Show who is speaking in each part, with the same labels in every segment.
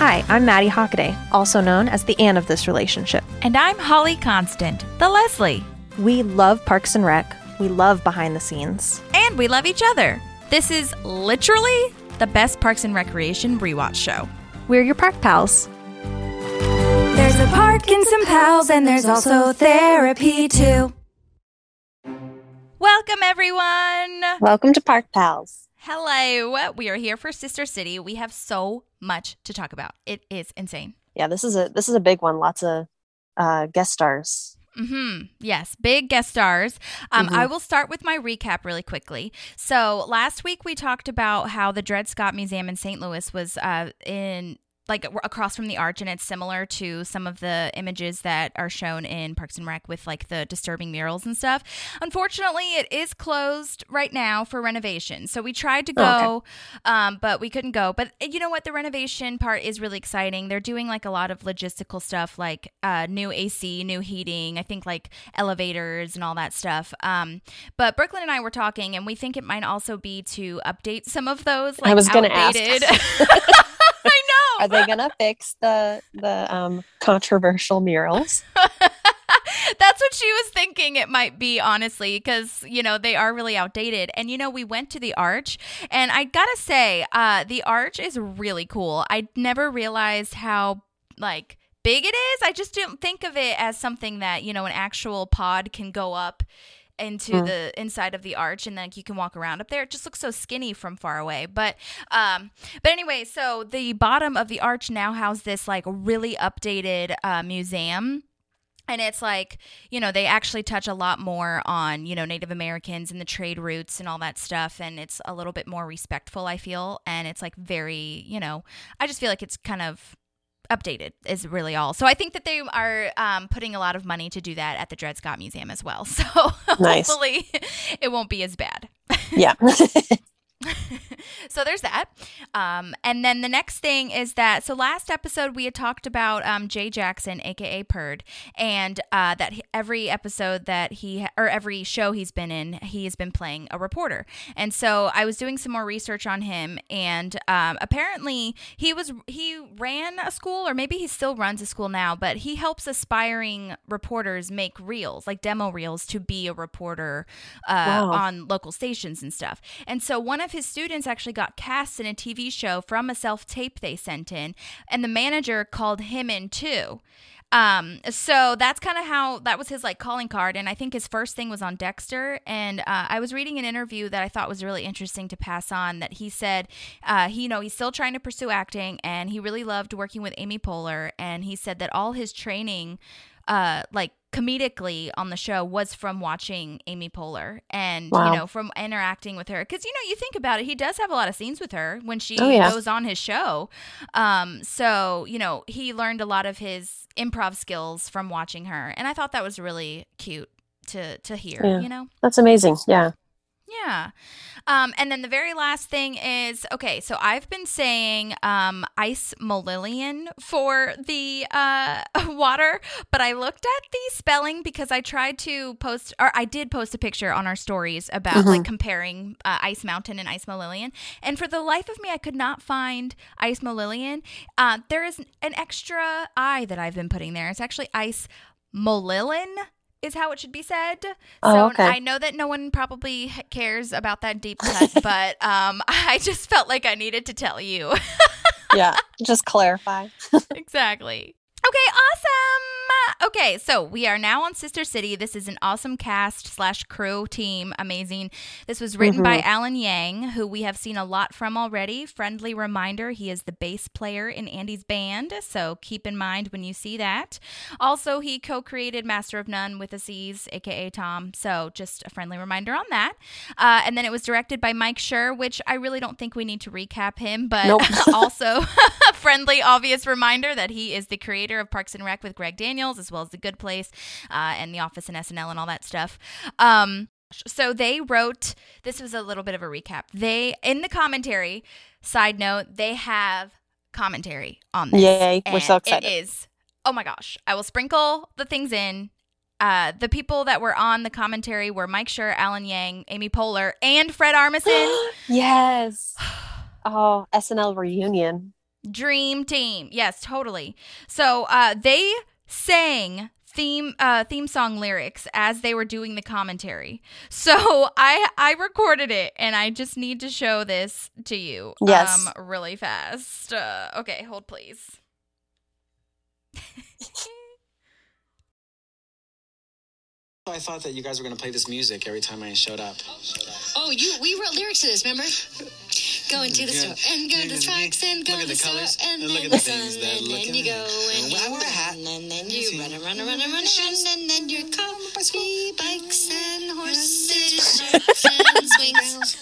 Speaker 1: Hi, I'm Maddie Hockaday, also known as the Anne of this relationship.
Speaker 2: And I'm Holly Constant, the Leslie.
Speaker 1: We love Parks and Rec. We love behind the scenes.
Speaker 2: And we love each other. This is literally the best Parks and Recreation rewatch show.
Speaker 1: We're your park pals.
Speaker 3: There's a park and some pals, and there's also therapy too.
Speaker 2: Welcome, everyone.
Speaker 4: Welcome to Park Pals.
Speaker 2: Hello. We are here for Sister City. We have so much to talk about. It is insane.
Speaker 4: Yeah, this is a this is a big one. Lots of uh, guest stars.
Speaker 2: Hmm. Yes, big guest stars. Um,
Speaker 4: Mhm.
Speaker 2: I will start with my recap really quickly. So last week we talked about how the Dred Scott Museum in St. Louis was uh, in like across from the arch, and it's similar to some of the images that are shown in Parks and Rec with like the disturbing murals and stuff. Unfortunately, it is closed right now for renovation. So we tried to go,
Speaker 4: Oh, okay.
Speaker 2: um, but we couldn't go. But uh, you know what? The renovation part is really exciting. They're doing like a lot of logistical stuff, like uh, new AC, new heating. I think like elevators and all that stuff. Um, but Brooklyn and I were talking, and we think it might also be to update some of those. Like,
Speaker 4: I was gonna ask. Are they gonna fix the the um, controversial murals?
Speaker 2: That's what she was thinking it might be, honestly, because, you know, they are really outdated. And, you know, we went to the arch, and I gotta say, uh, the arch is really cool. I never realized how, like, big it is. I just didn't think of it as something that, you know, an actual pod can go up into
Speaker 4: Mm.
Speaker 2: the inside of the arch and then you can walk around up there. It just looks so skinny from far away. But um but anyway so the bottom of the arch now has this like really updated uh, museum. And it's like you know they actually touch a lot more on you know native americans and the trade routes and all that stuff. And it's a little bit more respectful i feel. And it's like very you know i just feel like it's kind of updated is really all so i think that they are um, putting a lot of money to do that at the dred scott museum as well so
Speaker 4: Nice.
Speaker 2: hopefully it won't be as bad
Speaker 4: yeah.
Speaker 2: so there's that. Um, and then the next thing is that so last episode we had talked about um, Jay Jackson, aka Purd, and uh, that he, every episode that he or every show he's been in, he has been playing a reporter. And so I was doing some more research on him, and um, apparently he was he ran a school, or maybe he still runs a school now, but he helps aspiring reporters make reels, like demo reels, to be a reporter uh,
Speaker 4: Wow.
Speaker 2: on local stations and stuff. And so one of his students actually got cast in a TV show from a self tape they sent in, and the manager called him in too. Um, so that's kind of how that was his like calling card. And I think his first thing was on Dexter. And uh, I was reading an interview that I thought was really interesting to pass on that he said, uh, he, you know, he's still trying to pursue acting and he really loved working with Amy Poehler. And he said that all his training, uh, like comedically on the show was from watching Amy Poehler and
Speaker 4: Wow.
Speaker 2: you know from interacting with her because you know you think about it he does have a lot of scenes with her when she
Speaker 4: Oh, yeah.
Speaker 2: goes on his show um so you know he learned a lot of his improv skills from watching her and I thought that was really cute to to hear
Speaker 4: Yeah.
Speaker 2: you know
Speaker 4: That's amazing. Yeah.
Speaker 2: Yeah. Um, and then the very last thing is okay, so I've been saying um, ice Molillian for the uh, water, but I looked at the spelling because I tried to post, or I did post a picture on our stories about like comparing uh, Ice Mountain and Ice Molillian. And for the life of me, I could not find Ice Molillian. Uh, there is an extra I that I've been putting there. It's actually Ice Molillian. Is how it should be said. So
Speaker 4: Oh, okay.
Speaker 2: I know that no one probably cares about that deep cut, but um, I just felt like I needed to tell you.
Speaker 4: Yeah. Just clarify.
Speaker 2: exactly. Okay, awesome. Okay, so we are now on Sister City. This is an awesome cast slash crew team. Amazing. This was written by Alan Yang, who we have seen a lot from already. Friendly reminder, he is the bass player in Andy's band, so keep in mind when you see that. Also, he co-created Master of None with Aziz, aka Tom. So just a friendly reminder on that. Uh, and then it was directed by Mike Schur, which I really don't think we need to recap him, but
Speaker 4: Nope.
Speaker 2: also a friendly, obvious reminder that he is the creator of Parks and Rec with Greg Daniels, as well as The Good Place uh, and The Office and SNL and all that stuff. Um, so they wrote. This was a little bit of a recap. They in the commentary. Side note: They have commentary on this.
Speaker 4: Yay, we're so excited.
Speaker 2: It is. Oh my gosh! I will sprinkle the things in. Uh, the people that were on the commentary were Mike Schur, Alan Yang, Amy Poehler, and Fred Armisen.
Speaker 4: yes. Oh, SNL reunion.
Speaker 2: Dream Team. Yes, totally. So uh, they sang theme uh theme song lyrics as they were doing the commentary. So I I recorded it and I just need to show this to you
Speaker 4: Yes.
Speaker 2: um really fast. Uh, okay, hold please.
Speaker 5: I thought that you guys were gonna play this music every time I showed up.
Speaker 6: Oh, you we wrote lyrics to this, remember? Go into the
Speaker 5: Yeah.
Speaker 6: store and go to the trucks and go to the
Speaker 5: the
Speaker 6: store
Speaker 5: colors,
Speaker 6: and
Speaker 5: and
Speaker 6: then
Speaker 5: look
Speaker 6: the
Speaker 5: the
Speaker 6: sun and then you go and
Speaker 5: And I
Speaker 6: you
Speaker 5: wear a hat.
Speaker 6: and then
Speaker 5: You
Speaker 6: you run and run and run and run and and then your coffee, bikes and horses and swings.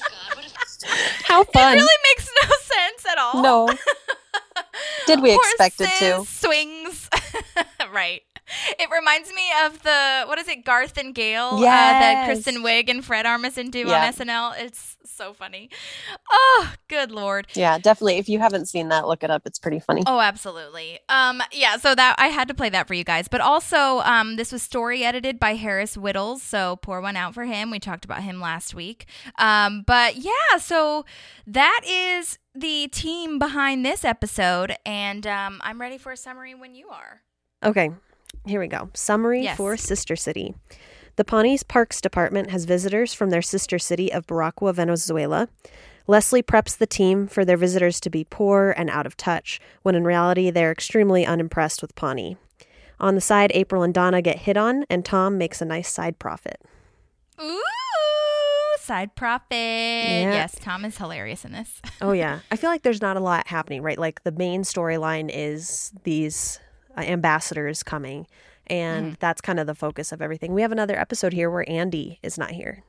Speaker 4: Oh, How fun.
Speaker 2: It really makes no sense at all.
Speaker 4: No. Did we expect it to?
Speaker 2: Swings. right. It reminds me of the what is it, Garth and Gail? Uh, that Kristen Wiig and Fred Armisen do
Speaker 4: Yeah.
Speaker 2: on SNL. It's so funny. Oh, good lord.
Speaker 4: Yeah, definitely. If you haven't seen that, look it up. It's pretty funny.
Speaker 2: Oh, absolutely. Um, yeah, so that I had to play that for you guys. But also, um, this was story edited by Harris Wittels, so pour one out for him. We talked about him last week. Um, but yeah, so that is the team behind this episode, and um, I'm ready for a summary when you are.
Speaker 7: Okay, here we go. Summary
Speaker 2: Yes.
Speaker 7: for Sister City. The Pawnees Parks Department has visitors from their sister city of Boraqua, Venezuela. Leslie preps the team for their visitors to be poor and out of touch, when in reality they're extremely unimpressed with Pawnee. On the side, April and Donna get hit on, and Tom makes a nice side profit.
Speaker 2: Ooh, side profit. Yes, Tom is hilarious in this.
Speaker 7: Oh yeah, I feel like there's not a lot happening, right? Like the main storyline is these uh, ambassadors coming, and that's kind of the focus of everything. We have another episode here where Andy is not here.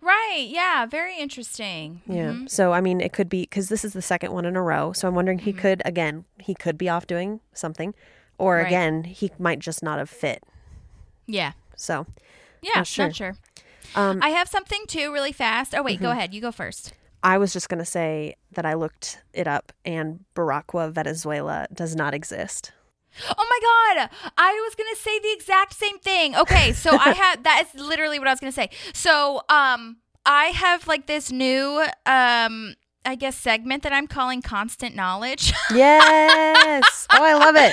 Speaker 2: right? Yeah, very interesting.
Speaker 7: Yeah.
Speaker 2: Mhm.
Speaker 7: So I mean, it could be because this is the second one in a row. So I'm wondering he could again he could be off doing something, or
Speaker 2: Right.
Speaker 7: again he might just not have fit.
Speaker 2: Yeah.
Speaker 7: So
Speaker 2: Yeah,
Speaker 7: Not sure.
Speaker 2: not sure.
Speaker 7: um,
Speaker 2: I have something too, really fast. Oh wait, go ahead. You go first.
Speaker 7: I was just gonna say that I looked it up, and Boraqua, Venezuela, does not exist.
Speaker 2: Oh my god, I was gonna say the exact same thing. Okay, so I had that is literally what I was gonna say. So um, I have like this new um, I guess segment that I'm calling constant knowledge.
Speaker 7: Yes. oh, I love it.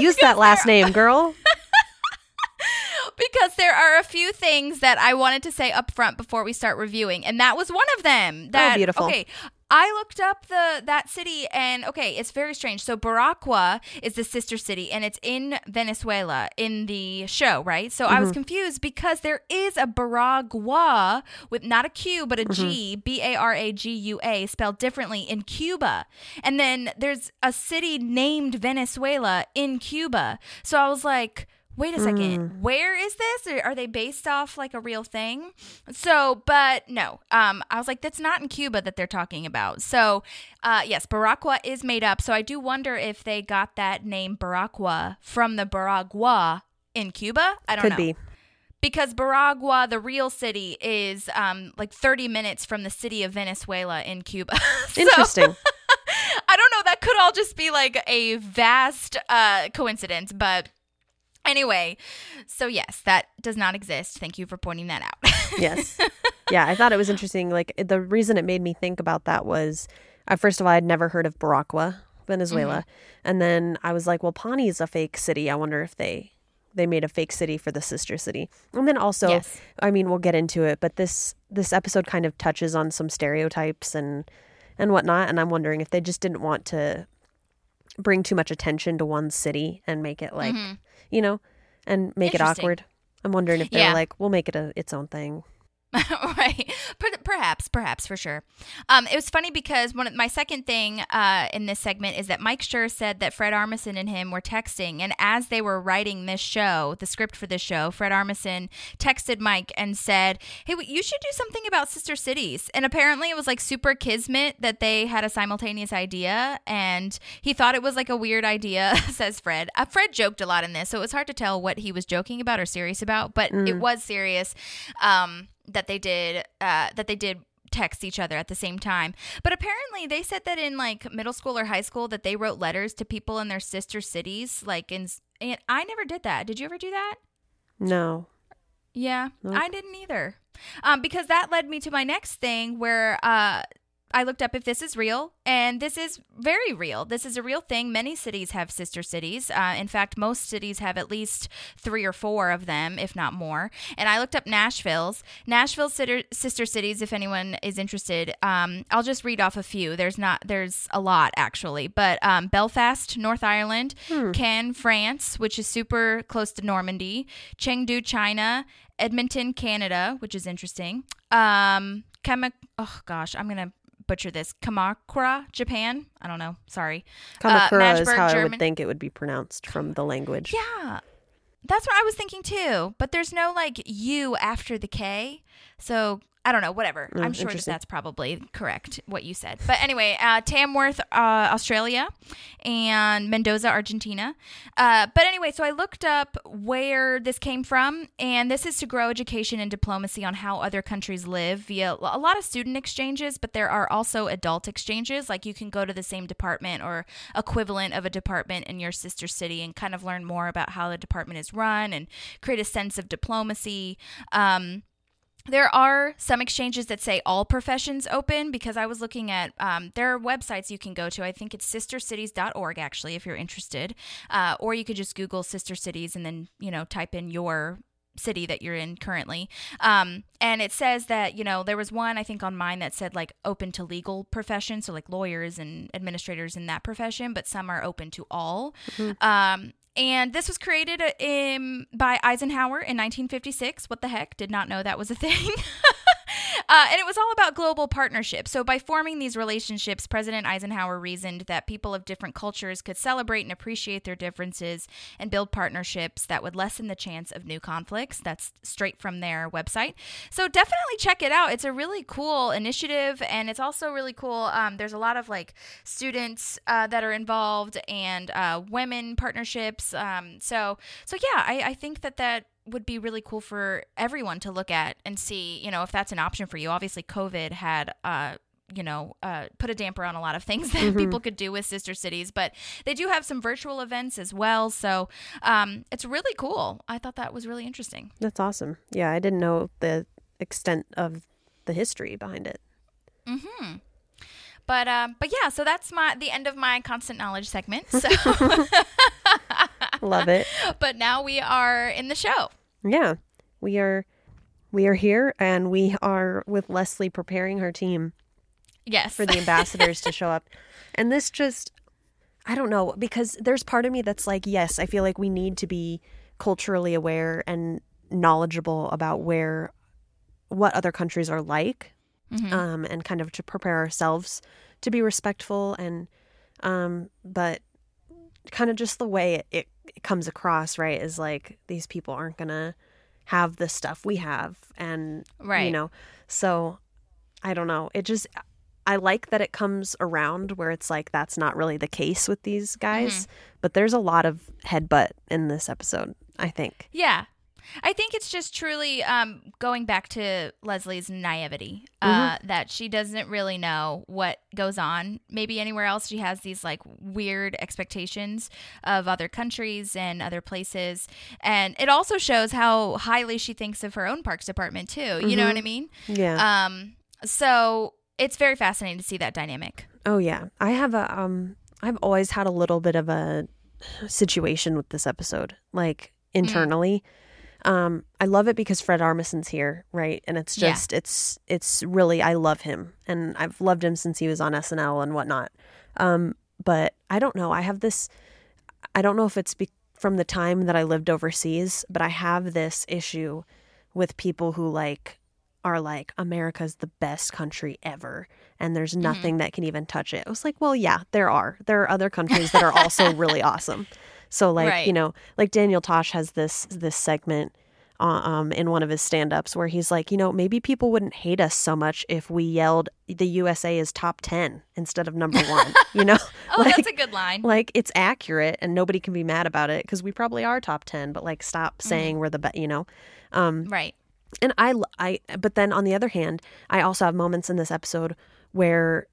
Speaker 7: Use that last name, girl.
Speaker 2: because there are a few things that I wanted to say up front before we start reviewing, and that was one of them. That
Speaker 7: beautiful.
Speaker 2: Okay, I looked up the that city, and okay, it's very strange. So Boraqua is the sister city, and it's in Venezuela in the show, right? So I was mm-hmm. confused because there is a Baragua with not a Q but a G, mm-hmm. B A R A G U A, spelled differently in Cuba, and then there's a city named Venezuela in Cuba. So I was like wait a second. Where is this? Are- are they based off like a real thing? So but no. Um i was like that's not in cuba that they're talking about. So uh yes Baragua is made up. So i do wonder if they got that name Baragua from the baragua in cuba? I don't
Speaker 7: Could
Speaker 2: know.
Speaker 7: be.
Speaker 2: because Baragua, the real city, is um, like 30 minutes from the city of Venezuela in Cuba. So-
Speaker 7: Interesting.
Speaker 2: I don't know. That could all just be like a vast uh, coincidence, but anyway. So yes, that does not exist. Thank you for pointing that out.
Speaker 7: yes. Yeah, I thought it was interesting. Like the reason it made me think about that was, uh, first of all, I'd never heard of Boraqua, Venezuela, and then I was like, well, Pawnee is a fake city. I wonder if they they made a fake city for the sister city. And then also,
Speaker 2: Yes.
Speaker 7: I mean, we'll get into it, but this this episode kind of touches on some stereotypes and and whatnot, and I'm wondering if they just didn't want to bring too much attention to one city and make it like, you know, and make it
Speaker 2: Mm-hmm.
Speaker 7: Awkward. I'm wondering if they
Speaker 2: Yeah.
Speaker 7: like, we'll make it a, its own thing.
Speaker 2: right. Perhaps perhaps for sure. Um, it was funny because one of my second thing uh, in this segment is that mike Schur said that fred armisen and him were texting and as they were writing this show the script for this show fred armisen texted mike and said hey you should do something about sister cities. And apparently it was like super kismet that they had a simultaneous idea and he thought it was like a weird idea says fred. Uh, fred joked a lot in this so it was hard to tell what he was joking about or serious about but it was serious. Um, that they did uh, that they did text each other at the same time. But apparently they said that in like middle school or high school that they wrote letters to people in their sister cities like in and I never did that. Did you ever do that?
Speaker 7: No.
Speaker 2: Yeah, I didn't either. Um, because that led me to my next thing where uh, I looked up if this is real, and this is very real. This is a real thing. Many cities have sister cities. Uh, in fact, most cities have at least three or four of them, if not more. And I looked up Nashville's. Nashville's sister, sister cities, if anyone is interested, um, I'll just read off a few. There's not, there's a lot actually, but um, Belfast, North Ireland, Cannes, France, which is super close to Normandy, Chengdu, China, Edmonton, Canada, which is interesting. Um, oh gosh, I'm gonna butcher this. Kamakura, Japan. I don't know. Sorry. Uh,
Speaker 7: Kamakura is
Speaker 2: Magdeburg,
Speaker 7: how I would think it would be pronounced from the language.
Speaker 2: Yeah. That's what I was thinking too. But there's no like U after the K. So I don't know, whatever.
Speaker 7: Mm,
Speaker 2: I'm sure that that's probably correct what you said. But anyway, uh, Tamworth, uh, Australia, and Mendoza, Argentina. Uh, but anyway, so I looked up where this came from, and this is to grow education and diplomacy on how other countries live via a lot of student exchanges, but there are also adult exchanges. Like you can go to the same department or equivalent of a department in your sister city and kind of learn more about how the department is run and create a sense of diplomacy. Um, there are some exchanges that say all professions open because I was looking at, um, there are websites you can go to. I think it's sistercities.org actually, if you're interested. Uh, or you could just Google sister cities and then, you know, type in your city that you're in currently. Um, and it says that, you know, there was one, I think, on mine that said like open to legal professions, so like lawyers and administrators in that profession, but some are open to all. Um, and this was created uh, in, by Eisenhower in 1956. What the heck? Did not know that was a thing. Uh, and it was all about global partnership. So, by forming these relationships, President Eisenhower reasoned that people of different cultures could celebrate and appreciate their differences and build partnerships that would lessen the chance of new conflicts. That's straight from their website. So, definitely check it out. It's a really cool initiative, and it's also really cool. Um, there's a lot of like students uh, that are involved and uh, women partnerships. Um, so, so yeah, I, I think that that would be really cool for everyone to look at and see, you know, if that's an option for you. Obviously, COVID had, uh, you know, uh, put a damper on a lot of things that people could do with sister cities, but they do have some virtual events as well. So um, it's really cool. I thought that was really interesting.
Speaker 7: That's awesome. Yeah, I didn't know the extent of the history behind it. Hmm.
Speaker 2: But um, but yeah, so that's my the end of my constant knowledge segment. So,
Speaker 7: Love it.
Speaker 2: but now we are in the show.
Speaker 7: Yeah. We are we are here and we are with Leslie preparing her team
Speaker 2: Yes.
Speaker 7: for the ambassadors to show up. And this just I don't know because there's part of me that's like yes, I feel like we need to be culturally aware and knowledgeable about where what other countries are like um and kind of to prepare ourselves to be respectful and um but kind of just the way it, it, it comes across right is like these people aren't gonna have the stuff we have and
Speaker 2: right.
Speaker 7: you know so i don't know. It just i like that it comes around where it's like that's not really the case with these guys mm-hmm. but there's a lot of headbutt in this episode i think.
Speaker 2: Yeah. I think it's just truly um, going back to Leslie's naivety uh, that she doesn't really know what goes on. Maybe anywhere else she has these like weird expectations of other countries and other places. And it also shows how highly she thinks of her own parks department, too. You know what I mean?
Speaker 7: yeah
Speaker 2: Um, so it's very fascinating to see that dynamic.
Speaker 7: Oh yeah, I have a um I've always had a little bit of a situation with this episode, like internally. Um I love it because Fred Armisen's here, right? And it's
Speaker 2: Yeah.
Speaker 7: just it's it's really I love him and I've loved him since he was on SNL and whatnot. Um but I don't know, I have this I don't know if it's be- from the time that I lived overseas, but I have this issue with people who like are like America's the best country ever and there's nothing that can even touch it. I was like, well, yeah, there are. There are other countries that are also really awesome. So like,
Speaker 2: Right.
Speaker 7: you know, like Daniel Tosh has this this segment uh, um in one of his stand-ups where he's like, you know, maybe people wouldn't hate us so much if we yelled the USA is top 10 instead of number 1, you know?
Speaker 2: Oh,
Speaker 7: like,
Speaker 2: that's a good line.
Speaker 7: like it's accurate and nobody can be mad about it because we probably are top 10 but like stop saying we're the best you know um
Speaker 2: right.
Speaker 7: and i i but then on the other hand i also have moments in this episode where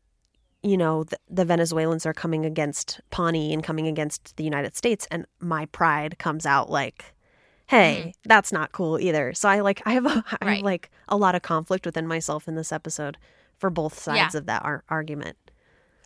Speaker 7: you know the, the venezuelans are coming against pawnee and coming against the united states and my pride comes out like hey that's not cool either so i like i have a, I
Speaker 2: Right.
Speaker 7: have like a lot of conflict within myself in this episode for both sides
Speaker 2: Yeah.
Speaker 7: of that ar- argument.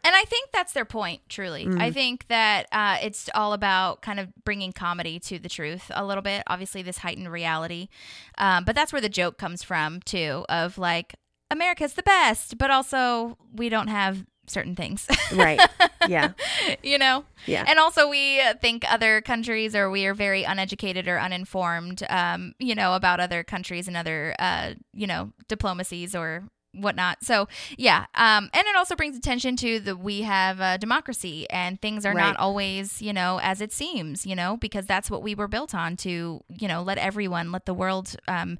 Speaker 2: And I think that's their point, truly.
Speaker 7: Mm.
Speaker 2: I think that uh, it's all about kind of bringing comedy to the truth a little bit. Obviously, this heightened reality. Um, but that's where the joke comes from, too, of like, America's the best, but also we don't have certain things.
Speaker 7: Right. yeah.
Speaker 2: you know?
Speaker 7: Yeah.
Speaker 2: And also, we think other countries or we are very uneducated or uninformed, um, you know, about other countries and other, uh, you know, diplomacies or whatnot. So, yeah. Um, and it also brings attention to that we have a democracy and things are
Speaker 7: Right.
Speaker 2: not always, you know, as it seems, you know, because that's what we were built on to, you know, let everyone, let the world um,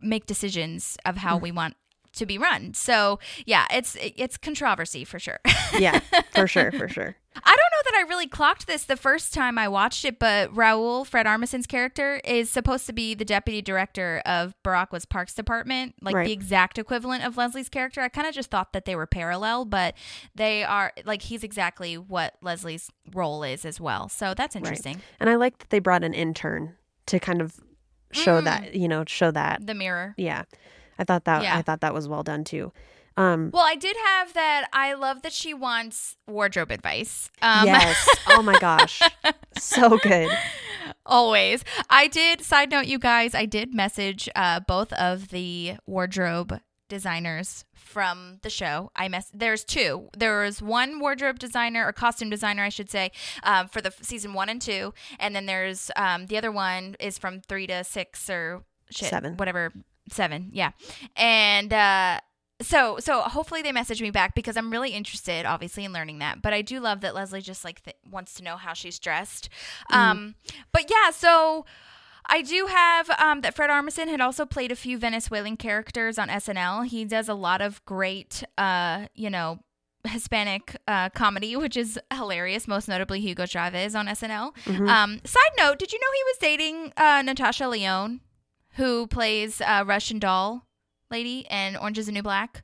Speaker 2: make decisions of
Speaker 7: Mm.
Speaker 2: how we want to be run. So, yeah, it's it's controversy for sure.
Speaker 7: Yeah. For sure. For sure.
Speaker 2: I don't know that I really clocked this the first time I watched it, but Raul, Fred Armisen's character, is supposed to be the deputy director of Boraqua's Parks Department, like
Speaker 7: Right.
Speaker 2: the exact equivalent of Leslie's character. I kind of just thought that they were parallel, but they are like he's exactly what Leslie's role is as well. So that's interesting.
Speaker 7: And I like that they brought an intern to kind of show
Speaker 2: Mm.
Speaker 7: that, you know, show that.
Speaker 2: The mirror.
Speaker 7: Yeah. I thought that
Speaker 2: Yeah.
Speaker 7: I thought that was well done too. Um
Speaker 2: Well, I did have that. I love that she wants wardrobe advice. Um,
Speaker 7: yes. Oh my gosh. So good.
Speaker 2: Always. I did, side note, you guys, I did message uh, both of the wardrobe designers from the show. I mess. There's two. There was one wardrobe designer or costume designer, I should say, um, for the f- season one and two, and then there's um, the other one is from three to six or shit,
Speaker 7: Seven.
Speaker 2: whatever, seven, yeah, and. uh so so hopefully they message me back because I'm really interested obviously in learning that but I do love that Leslie just like th- wants to know how she's dressed um but yeah so I do have um, that Fred Armisen had also played a few Venezuelan characters on SNL. He does a lot of great, uh, you know, Hispanic uh, comedy, which is hilarious. Most notably, Hugo Chavez on SNL.
Speaker 7: Mhm.
Speaker 2: Um, side note: Did you know he was dating uh, Natasha Lyonne, who plays uh, Russian doll lady in Orange Is the New Black?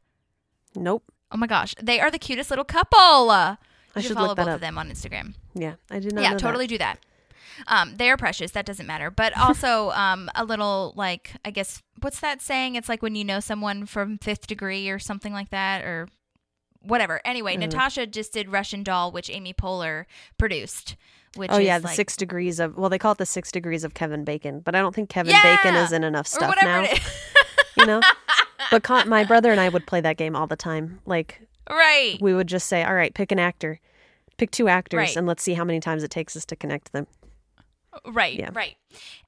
Speaker 7: Nope.
Speaker 2: Oh my gosh, they are the cutest little couple. I
Speaker 7: I should
Speaker 2: follow
Speaker 7: look that
Speaker 2: both
Speaker 7: up.
Speaker 2: of them on Instagram
Speaker 7: Yeah. I did not
Speaker 2: yeah
Speaker 7: know that.
Speaker 2: totally do that um they are precious that doesn't matter but also um a little like i guess what's that saying it's like when you know someone from fifth degree or something like that or whatever anyway
Speaker 7: Mhm.
Speaker 2: natasha just did russian doll which amy poehler produced which
Speaker 7: Oh yeah, the
Speaker 2: like,
Speaker 7: six degrees of well, they call it the six degrees of Kevin Bacon, but I don't think Kevin Bacon is in enough stuff now. You know, but con- my brother and I would play that game all the time. Like
Speaker 2: right
Speaker 7: we would just say, "All right, pick an actor, pick two actors,
Speaker 2: Right.
Speaker 7: and let's see how many times it takes us to connect them."
Speaker 2: Right,
Speaker 7: Yeah.
Speaker 2: right.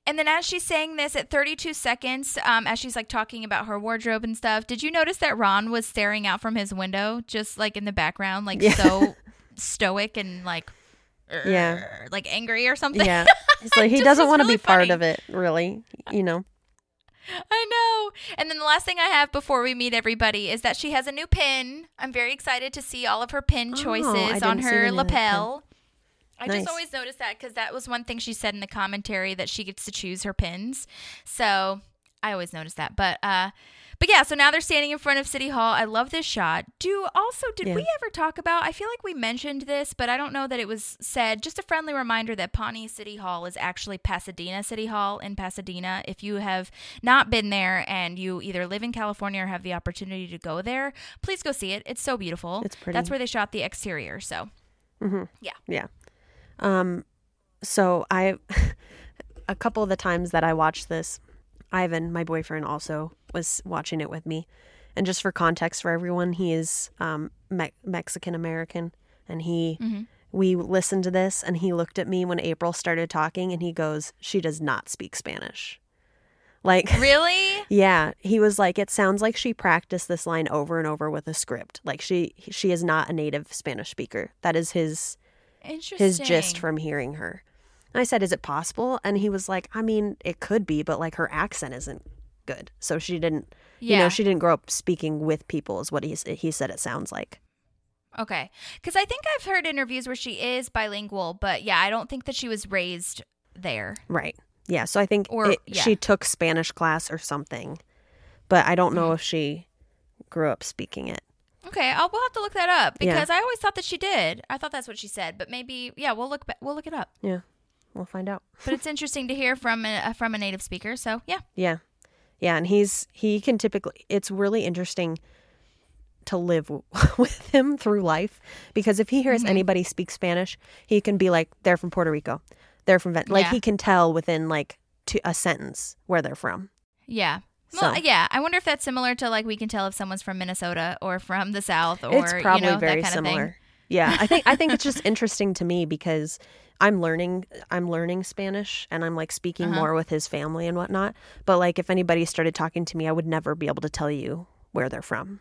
Speaker 2: And then as she's saying this at 32 seconds, um, as she's like talking about her wardrobe and stuff, did you notice that Ron was staring out from his window, just like in the background, like
Speaker 7: Yeah.
Speaker 2: so stoic and like,
Speaker 7: Yeah.
Speaker 2: Like angry or something?
Speaker 7: Yeah, he's like he doesn't want to
Speaker 2: really
Speaker 7: be part of it, really. You know.
Speaker 2: I know. And then the last thing I have before we meet everybody is that she has a new pin. I'm very excited to see all of her pin
Speaker 7: Oh,
Speaker 2: choices on her
Speaker 7: any of that pin.
Speaker 2: lapel. I
Speaker 7: Nice.
Speaker 2: just always noticed that because that was one thing she said in the commentary that she gets to choose her pins. So I always noticed that. But uh but yeah, so now they're standing in front of City Hall. I love this shot. Do also did
Speaker 7: Yeah.
Speaker 2: we ever talk about I feel like we mentioned this, but I don't know that it was said. Just a friendly reminder that Pawnee City Hall is actually Pasadena City Hall in Pasadena. If you have not been there and you either live in California or have the opportunity to go there, please go see it. It's so beautiful.
Speaker 7: It's pretty.
Speaker 2: That's where they shot the exterior. So
Speaker 7: hmm
Speaker 2: Yeah.
Speaker 7: Yeah. Um, so I, a couple of the times that I watched this, Ivan, my boyfriend, also was watching it with me. And just for context for everyone, he is um, Me- Mexican American, and he.
Speaker 2: Mhm.
Speaker 7: We listened to this, and he looked at me when April started talking, and he goes, "She does not speak Spanish." Like,
Speaker 2: really?
Speaker 7: yeah, he was like, "It sounds like she practiced this line over and over with a script. Like she she is not a native Spanish speaker. That is his
Speaker 2: Interesting.
Speaker 7: his gist from hearing her. And I said, Is it possible? And he was like, I mean, it could be, but like her accent isn't good. So she didn't, you know, she didn't grow up speaking with people, is what he, he said it sounds like.
Speaker 2: Okay. Because I think I've heard interviews where she is bilingual, but yeah, I don't think that she was raised there.
Speaker 7: Right. Yeah. So I think
Speaker 2: Or-
Speaker 7: it,
Speaker 2: yeah.
Speaker 7: she took Spanish class or something, but I don't know
Speaker 2: Mm-hmm.
Speaker 7: if she grew up speaking it.
Speaker 2: Okay, I'll we'll have to look that up
Speaker 7: Yeah.
Speaker 2: because I always thought that she did. I thought that's what she said, but maybe yeah, we'll look ba- we'll look it up.
Speaker 7: Yeah. We'll find out.
Speaker 2: But it's interesting to hear from a from a native speaker. So yeah,
Speaker 7: Yeah. Yeah. And he's, he can typically, it's really interesting to live w- with him through life because if he hears
Speaker 2: Mm-hmm.
Speaker 7: anybody speak Spanish, he can be like, "They're from Puerto Rico, they're from Ven-. like
Speaker 2: Yeah.
Speaker 7: he can tell within like to a sentence where they're from."
Speaker 2: Yeah. Well,
Speaker 7: So-
Speaker 2: yeah. I wonder if that's similar to like we can tell if someone's from Minnesota or from the South or
Speaker 7: it's probably
Speaker 2: you know
Speaker 7: very
Speaker 2: that kind
Speaker 7: similar.
Speaker 2: of thing.
Speaker 7: Yeah, I think I think it's just interesting to me because I'm learning I'm learning Spanish and I'm like speaking
Speaker 2: Uh-huh.
Speaker 7: more with his family and whatnot. But like if anybody started talking to me, I would never be able to tell you where they're from.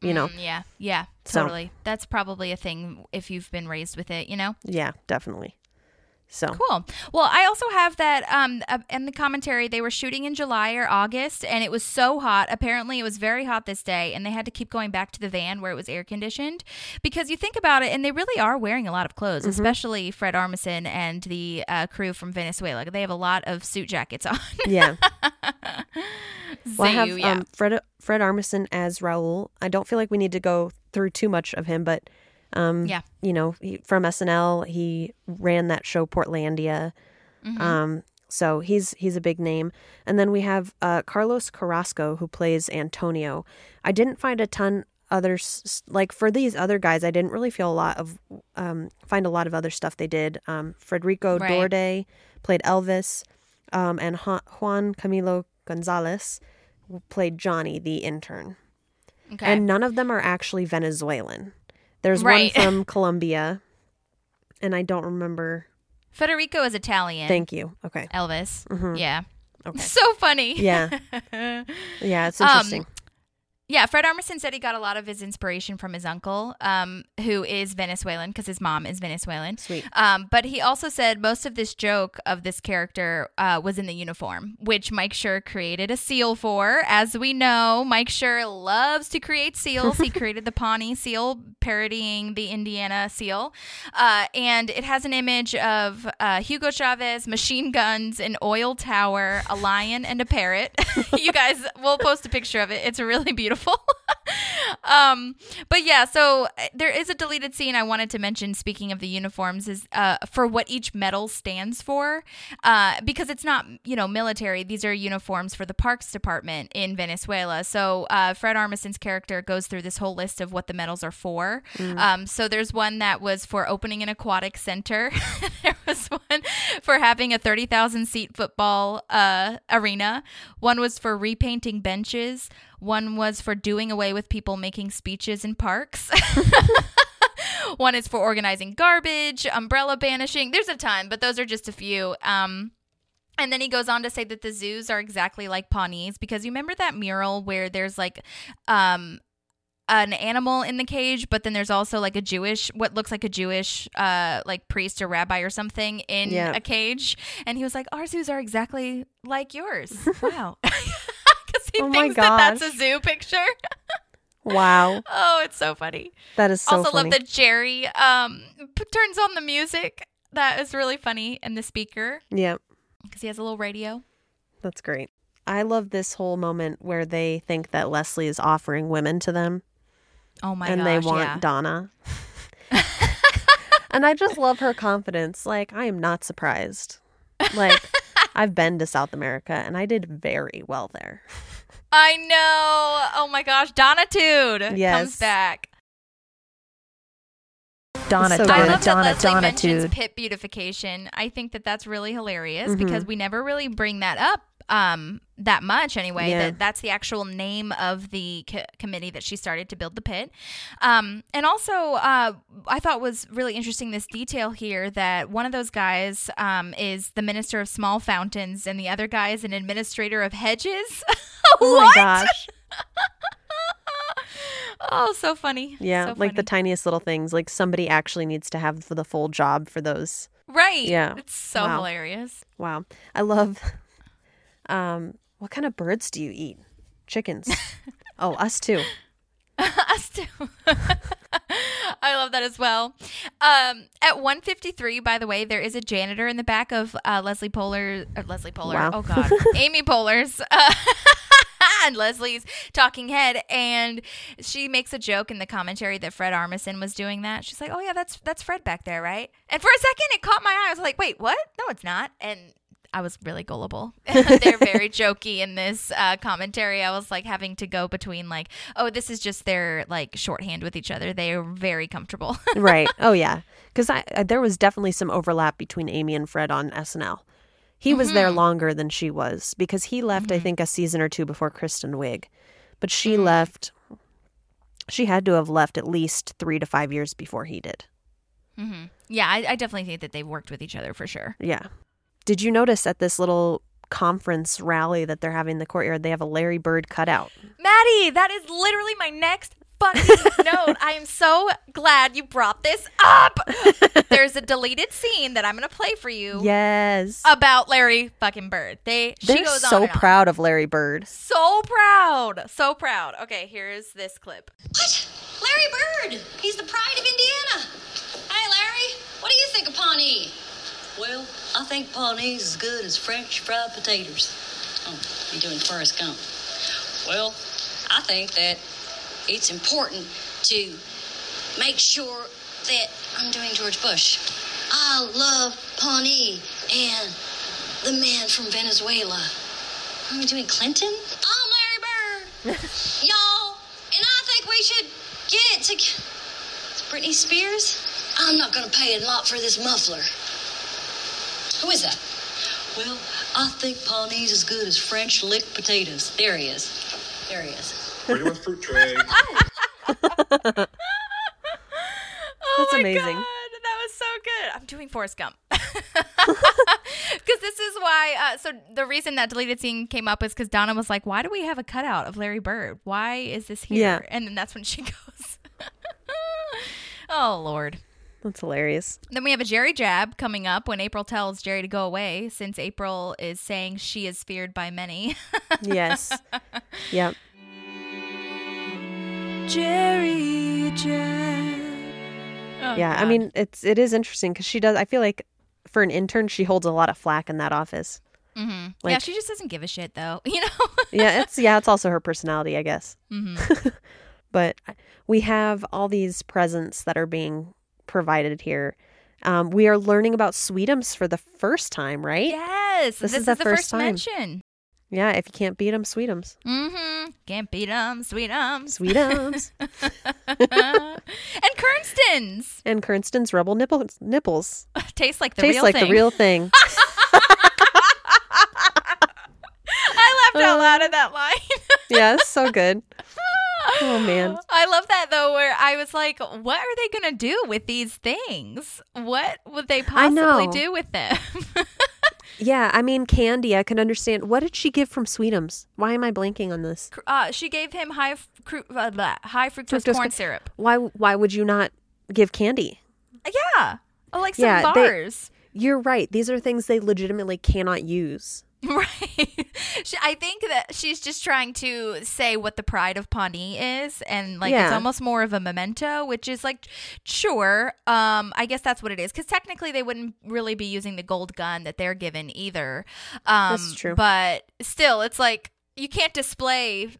Speaker 7: You know?
Speaker 2: Mm, yeah. Yeah.
Speaker 7: So-
Speaker 2: Totally. That's probably a thing if you've been raised with it. You know.
Speaker 7: Yeah, definitely. So
Speaker 2: Cool. Well, I also have that um uh, in the commentary they were shooting in July or August and it was so hot. Apparently it was very hot this day and they had to keep going back to the van where it was air conditioned because you think about it and they really are wearing a lot of clothes, especially Fred Armisen and the uh, crew from Venezuela. They have a lot of suit jackets on.
Speaker 7: yeah. Well, I have
Speaker 2: yeah.
Speaker 7: um, Fred Fred Armisen as Raul. I don't feel like we need to go through too much of him, but um,
Speaker 2: Yeah.
Speaker 7: you know, he, from SNL, he ran that show Portlandia.
Speaker 2: Mm-hmm.
Speaker 7: Um, so he's he's a big name. And then we have uh, Carlos Carrasco who plays Antonio. I didn't find a ton others like for these other guys. I didn't really feel a lot of um, find a lot of other stuff they did. Um, Federico
Speaker 2: Right.
Speaker 7: Dorde played Elvis, um, and Juan Camilo Gonzalez played Johnny the intern.
Speaker 2: okay.
Speaker 7: And none of them are actually Venezuelan. There's
Speaker 2: Right.
Speaker 7: one from Colombia, and I don't remember.
Speaker 2: Federico is Italian.
Speaker 7: Thank you. Okay.
Speaker 2: Elvis.
Speaker 7: Mhm.
Speaker 2: Yeah.
Speaker 7: Okay.
Speaker 2: So funny.
Speaker 7: Yeah. Yeah, it's
Speaker 2: Um,
Speaker 7: interesting.
Speaker 2: Yeah, Fred Armisen said he got a lot of his inspiration from his uncle, um, who is Venezuelan because his mom is Venezuelan.
Speaker 7: Sweet.
Speaker 2: Um, but he also said most of this joke of this character uh, was in the uniform, which Mike Schur created a seal for. As we know, Mike Schur loves to create seals. he created the Pawnee seal, parodying the Indiana seal. Uh, and it has an image of uh, Hugo Chavez, machine guns, an oil tower, a lion, and a parrot. you guys, we'll post a picture of it. It's really beautiful. um, but yeah, so uh, there is a deleted scene I wanted to mention. Speaking of the uniforms, is uh, for what each medal stands for, uh, because it's not you know military. These are uniforms for the Parks Department in Venezuela. So uh, Fred Armisen's character goes through this whole list of what the medals are for. Um, so there's one that was for opening an aquatic center. there was one for having a thirty thousand seat football uh, arena. One was for repainting benches. One was for doing away with people making speeches in parks. One is for organizing garbage, umbrella banishing. There's a ton, but those are just a few. Um, and then he goes on to say that the zoos are exactly like Pawnees because you remember that mural where there's like um, an animal in the cage, but then there's also like a Jewish, what looks like a Jewish, uh, like priest or rabbi or something in
Speaker 7: Yeah.
Speaker 2: a cage. And he was like, our zoos are exactly like yours. Wow. He
Speaker 7: Oh
Speaker 2: thinks that that's a zoo picture.
Speaker 7: Wow.
Speaker 2: oh, it's so funny.
Speaker 7: That is so
Speaker 2: also
Speaker 7: funny.
Speaker 2: love that Jerry um, p- turns on the music. That is really funny. And the speaker,
Speaker 7: yeah,
Speaker 2: because he has a little radio.
Speaker 7: that's great. I love this whole moment where they think that Leslie is offering women to them
Speaker 2: Oh my god.
Speaker 7: and
Speaker 2: gosh.
Speaker 7: they want
Speaker 2: yeah.
Speaker 7: Donna. and I just love her confidence. Like, I am not surprised. Like, I've been to South America and I did very well there.
Speaker 2: I know. Oh my gosh. Donatude
Speaker 7: Yes.
Speaker 2: comes back.
Speaker 1: Donna,
Speaker 7: So
Speaker 2: I
Speaker 7: good.
Speaker 1: Donna,
Speaker 2: love
Speaker 1: Donna,
Speaker 2: Leslie
Speaker 1: Donna,
Speaker 2: mentions pit beautification. I think that that's really hilarious
Speaker 7: Mhm.
Speaker 2: because we never really bring that up um, that much anyway.
Speaker 7: Yeah.
Speaker 2: That that's the actual name of the co- committee that she started to build the pit. Um, and also, uh, I thought was really interesting this detail here that one of those guys um, is the minister of small fountains, and the other guy is an administrator of hedges.
Speaker 7: Oh my gosh.
Speaker 2: Oh, so funny.
Speaker 7: Yeah,
Speaker 2: So
Speaker 7: like the tiniest little things. Like somebody actually needs to have the full job for those.
Speaker 2: right.
Speaker 7: Yeah.
Speaker 2: It's so
Speaker 7: Wow.
Speaker 2: hilarious.
Speaker 7: Wow. I love um what kind of birds do you eat? Chickens. oh, us too.
Speaker 2: Us too. I love that as well. Um, at 153, by the way, there is a janitor in the back of uh, Leslie Poehler. Or Leslie Poehler.
Speaker 7: Wow.
Speaker 2: Oh God, Amy Poehler's. Uh, and Leslie's talking head, and she makes a joke in the commentary that Fred Armisen was doing that. She's like, "Oh yeah, that's that's Fred back there, right?" And for a second, it caught my eye. I was like, "Wait, what? No, it's not." And I was really gullible. They're very jokey in this uh, commentary. I was like having to go between like, oh, this is just their like shorthand with each other. They are very comfortable.
Speaker 7: right. Oh yeah. Because I, I there was definitely some overlap between Amy and Fred on SNL. He was there mm-hmm. longer than she was because he left, I mm-hmm. think, a season or two before Kristen Wiig, but she mm-hmm. left. She had to have left at least three to five years before he did.
Speaker 2: yeah, I, I definitely think that they've worked with each other for sure.
Speaker 7: Yeah. Did you notice at this little conference rally that they're having in the courtyard, they have a Larry Bird cutout?
Speaker 2: Maddie, that is literally my next fucking note. I am so glad you brought this up. There's a deleted scene that I'm going to play for you
Speaker 7: Yes.
Speaker 2: about Larry fucking Bird. They she
Speaker 7: They're
Speaker 2: goes
Speaker 7: so
Speaker 2: and on.
Speaker 7: proud of Larry Bird.
Speaker 2: So proud. So proud. Okay, here's this clip.
Speaker 6: What? Larry Bird. He's the pride of Indiana. Hey, Larry, what do you think of Pawnee?
Speaker 8: Well, I think Pawnee's as good as French fried potatoes.
Speaker 6: Oh, you're doing Forrest Gump.
Speaker 8: Well, I think that
Speaker 6: It's important to make sure that I'm doing George Bush. I love Pawnee and the man from Venezuela. Are we doing Clinton? I'm Larry Bird. Y'all, and I think we should get to. It's Britney Spears? I'm not gonna pay a lot for this muffler. Who is that?
Speaker 8: well, I think Pawnee's as good as French lick potatoes.
Speaker 6: There he is. There he is.
Speaker 9: Ready with fruit tray.
Speaker 2: Oh
Speaker 7: That's
Speaker 2: my
Speaker 7: amazing.
Speaker 2: God, that was so good. I'm doing Forrest Gump. Because this is why. Uh, so the reason that deleted scene came up is because Donna was like, "Why do we have a cutout of Larry Bird? Why is this here?"
Speaker 7: Yeah.
Speaker 2: And then that's when she goes, "Oh Lord."
Speaker 7: That's hilarious.
Speaker 2: Then we have a Jerry jab coming up when April tells Jerry to go away, since April is saying she is feared by many.
Speaker 7: Yes. yep.
Speaker 3: Jerry Jab.
Speaker 2: Oh,
Speaker 7: yeah. I mean, it's it is interesting because she does. I feel like for an intern, she holds a lot of flack in that office.
Speaker 2: Mhm. yeah, she just doesn't give a shit though. You know.
Speaker 7: Yeah, it's yeah, it's also her personality, I guess.
Speaker 2: hmm
Speaker 7: But we have all these presents that are being provided here. Um, we are learning about Sweetums for the first time, right?
Speaker 2: Yes,
Speaker 7: This
Speaker 2: this,
Speaker 7: is the
Speaker 2: is the
Speaker 7: first
Speaker 2: first mention.
Speaker 7: Yeah, if you can't beat them, Sweetums.
Speaker 2: Mm-hmm. Can't beat 'em, sweet 'em.
Speaker 7: Sweetums. Sweetums.
Speaker 2: and Kernstons
Speaker 7: and Kernston's Rebel nipples, nipples.
Speaker 2: taste like the
Speaker 7: Tastes
Speaker 2: real
Speaker 7: like
Speaker 2: thing.
Speaker 7: the real thing.
Speaker 2: I laughed out loud at that line.
Speaker 7: yeah, so good. Oh, man.
Speaker 2: I love that though, where I was like, "What are they gonna do with these things? What would they possibly do with them?"
Speaker 7: Yeah, I mean, Candy, I can understand. What did she give from Sweetums? Why am I blanking on this?
Speaker 2: uh, she gave him high uh, blah, high fructose,
Speaker 7: Fructose
Speaker 2: corn
Speaker 7: co-
Speaker 2: syrup.
Speaker 7: Why why would you not give candy?
Speaker 2: Yeah, oh, like some
Speaker 7: Yeah, they-
Speaker 2: bars.
Speaker 7: You're right. These are things they legitimately cannot use.
Speaker 2: Right. She, I think that she's just trying to say what the pride of Pawnee is, and like it's almost more of a memento, which is like, sure. Um, I guess that's what it is, because technically they wouldn't really be using the gold gun that they're given either. Um,
Speaker 7: That's true.
Speaker 2: But still, it's like you can't display.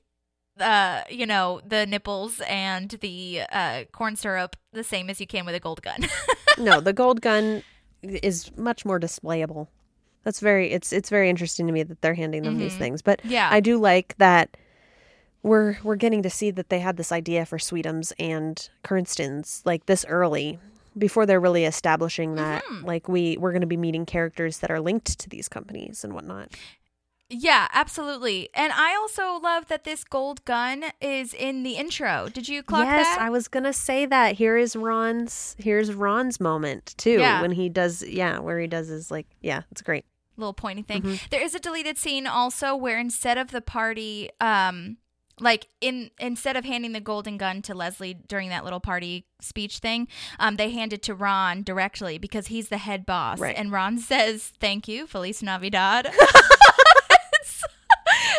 Speaker 2: Uh, you know the nipples and the uh, corn syrup the same as you can with a gold gun.
Speaker 7: no, the gold gun is much more displayable. That's very it's it's very interesting to me that they're handing them these mm-hmm. things. But
Speaker 2: Yeah.
Speaker 7: I do like that we're we're getting to see that they had this idea for Sweetums and Kernstons like this early before they're really establishing that mm-hmm. like we we're going to be meeting characters that are linked to these companies and whatnot.
Speaker 2: Yeah, absolutely. And I also love that this gold gun is in the intro. Did you clock
Speaker 7: yes,
Speaker 2: that?
Speaker 7: I was gonna say that. Here is Ron's. Here's Ron's moment too
Speaker 2: Yeah.
Speaker 7: when he does. Yeah, where he does his like. Yeah, it's great.
Speaker 2: Little pointy thing.
Speaker 7: Mm-hmm.
Speaker 2: There is a deleted scene also where instead of the party, um, like in instead of handing the golden gun to Leslie during that little party speech thing, um, they hand it to Ron directly because he's the head boss,
Speaker 7: Right.
Speaker 2: and Ron says, "Thank you, Feliz Navidad." it's,